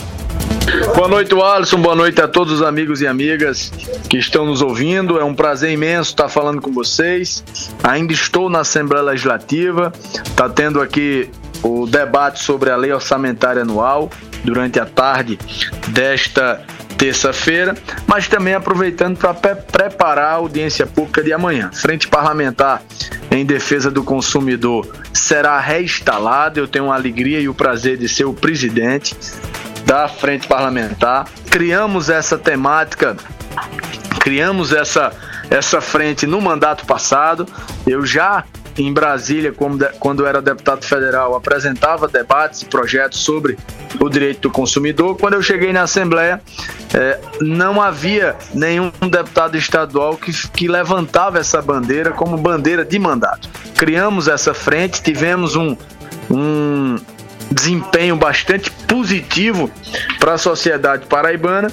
Boa noite, Alisson. Boa noite a todos os amigos e amigas que estão nos ouvindo. É um prazer imenso estar falando com vocês. Ainda estou na Assembleia Legislativa. Está tendo aqui o debate sobre a lei orçamentária anual durante a tarde desta terça-feira, mas também aproveitando para preparar a audiência pública de amanhã. Frente parlamentar em defesa do consumidor será reinstalada. Eu tenho a alegria e o prazer de ser o presidente da frente parlamentar. Criamos essa temática, criamos essa, essa frente no mandato passado. Eu já em Brasília, quando era deputado federal, apresentava debates e projetos sobre o direito do consumidor. Quando eu cheguei na Assembleia, eh, não havia nenhum deputado estadual que, que levantava essa bandeira como bandeira de mandato. Criamos essa frente, tivemos um, um desempenho bastante positivo para a sociedade paraibana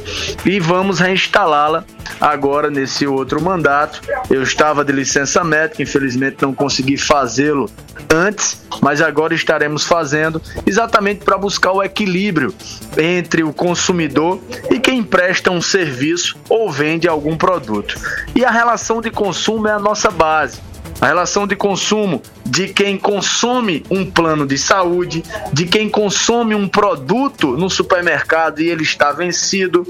e vamos reinstalá-la agora nesse outro mandato. Eu estava de licença médica, infelizmente não consegui fazê-lo antes, mas agora estaremos fazendo exatamente para buscar o equilíbrio entre o consumidor e quem presta um serviço ou vende algum produto. E a relação de consumo é a nossa base a relação de consumo de quem consome um plano de saúde, de quem consome um produto no supermercado e ele está vencido,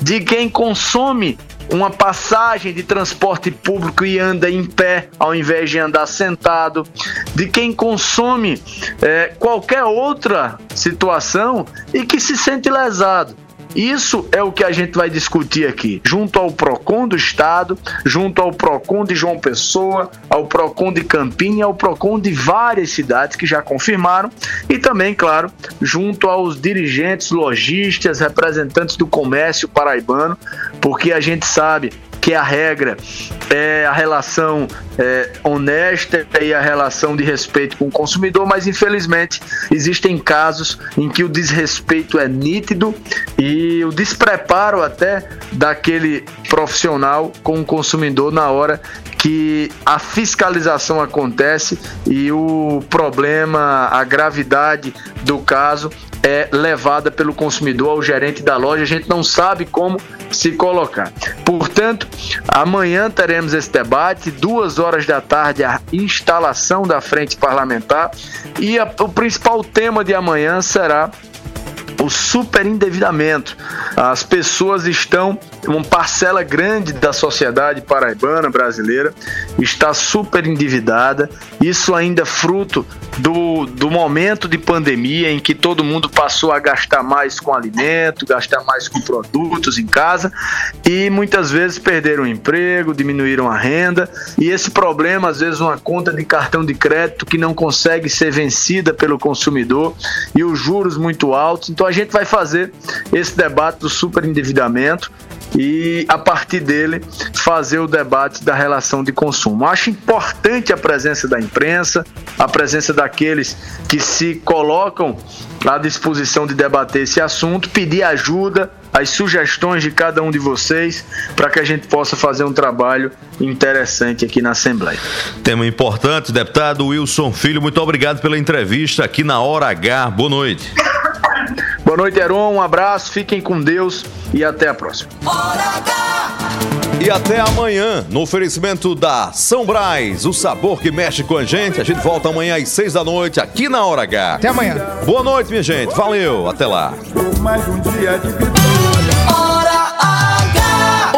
de quem consome uma passagem de transporte público e anda em pé ao invés de andar sentado, de quem consome é, qualquer outra situação e que se sente lesado. Isso é o que a gente vai discutir aqui, junto ao PROCON do Estado, junto ao PROCON de João Pessoa, ao PROCON de Campina e ao PROCON de várias cidades que já confirmaram, e também, claro, junto aos dirigentes, lojistas, representantes do comércio paraibano, porque a gente sabe que a regra é a relação é, honesta e a relação de respeito com o consumidor, mas infelizmente existem casos em que o desrespeito é nítido e o despreparo até daquele profissional com o consumidor na hora que a fiscalização acontece e o problema, a gravidade do caso é levada pelo consumidor ao gerente da loja. A gente não sabe como se colocar. Portanto, amanhã teremos esse debate, duas horas da tarde, a instalação da frente parlamentar e a, o principal tema de amanhã será o superendividamento. As pessoas estão, uma parcela grande da sociedade paraibana brasileira está super endividada. Isso ainda fruto do do, do momento de pandemia em que todo mundo passou a gastar mais com alimento, gastar mais com produtos em casa e muitas vezes perderam o emprego, diminuíram a renda e esse problema, às vezes, uma conta de cartão de crédito que não consegue ser vencida pelo consumidor e os juros muito altos. Então a gente vai fazer esse debate do superendividamento e a partir dele fazer o debate da relação de consumo. Acho importante a presença da imprensa, a presença daqueles que se colocam à disposição de debater esse assunto, pedir ajuda, as sugestões de cada um de vocês para que a gente possa fazer um trabalho interessante aqui na Assembleia. Tema importante, deputado Wilson Filho, muito obrigado pela entrevista aqui na Hora H. Boa noite. Boa noite, Heron. Um abraço, fiquem com Deus e até a próxima. E até amanhã, no oferecimento da São Brás, o sabor que mexe com a gente. A gente volta amanhã às seis da noite, aqui na Hora H. Até amanhã. Boa noite, minha gente. Valeu, até lá. Mais um dia de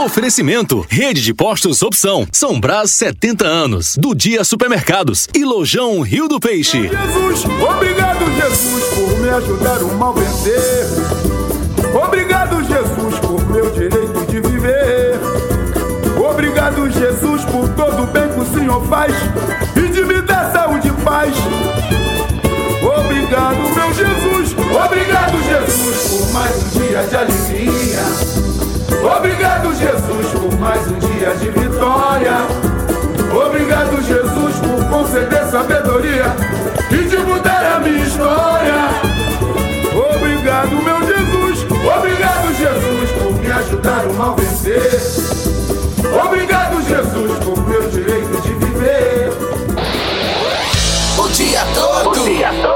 Oferecimento: Rede de Postos Opção. São Brás 70 anos. Do Dia Supermercados. E Lojão Rio do Peixe. Jesus, obrigado Jesus por me ajudar o mal vencer. Obrigado Jesus por meu direito de viver. Obrigado Jesus por todo o bem que o Senhor faz e de me dar saúde e paz. Obrigado meu Jesus, obrigado Jesus por mais um dia de alegria. Obrigado, Jesus, por mais um dia de vitória. Obrigado, Jesus, por conceder sabedoria e de mudar a minha história. Obrigado, meu Jesus. Obrigado, Jesus, por me ajudar o mal vencer. Obrigado, Jesus, por meu direito de viver. O dia todo. O dia todo.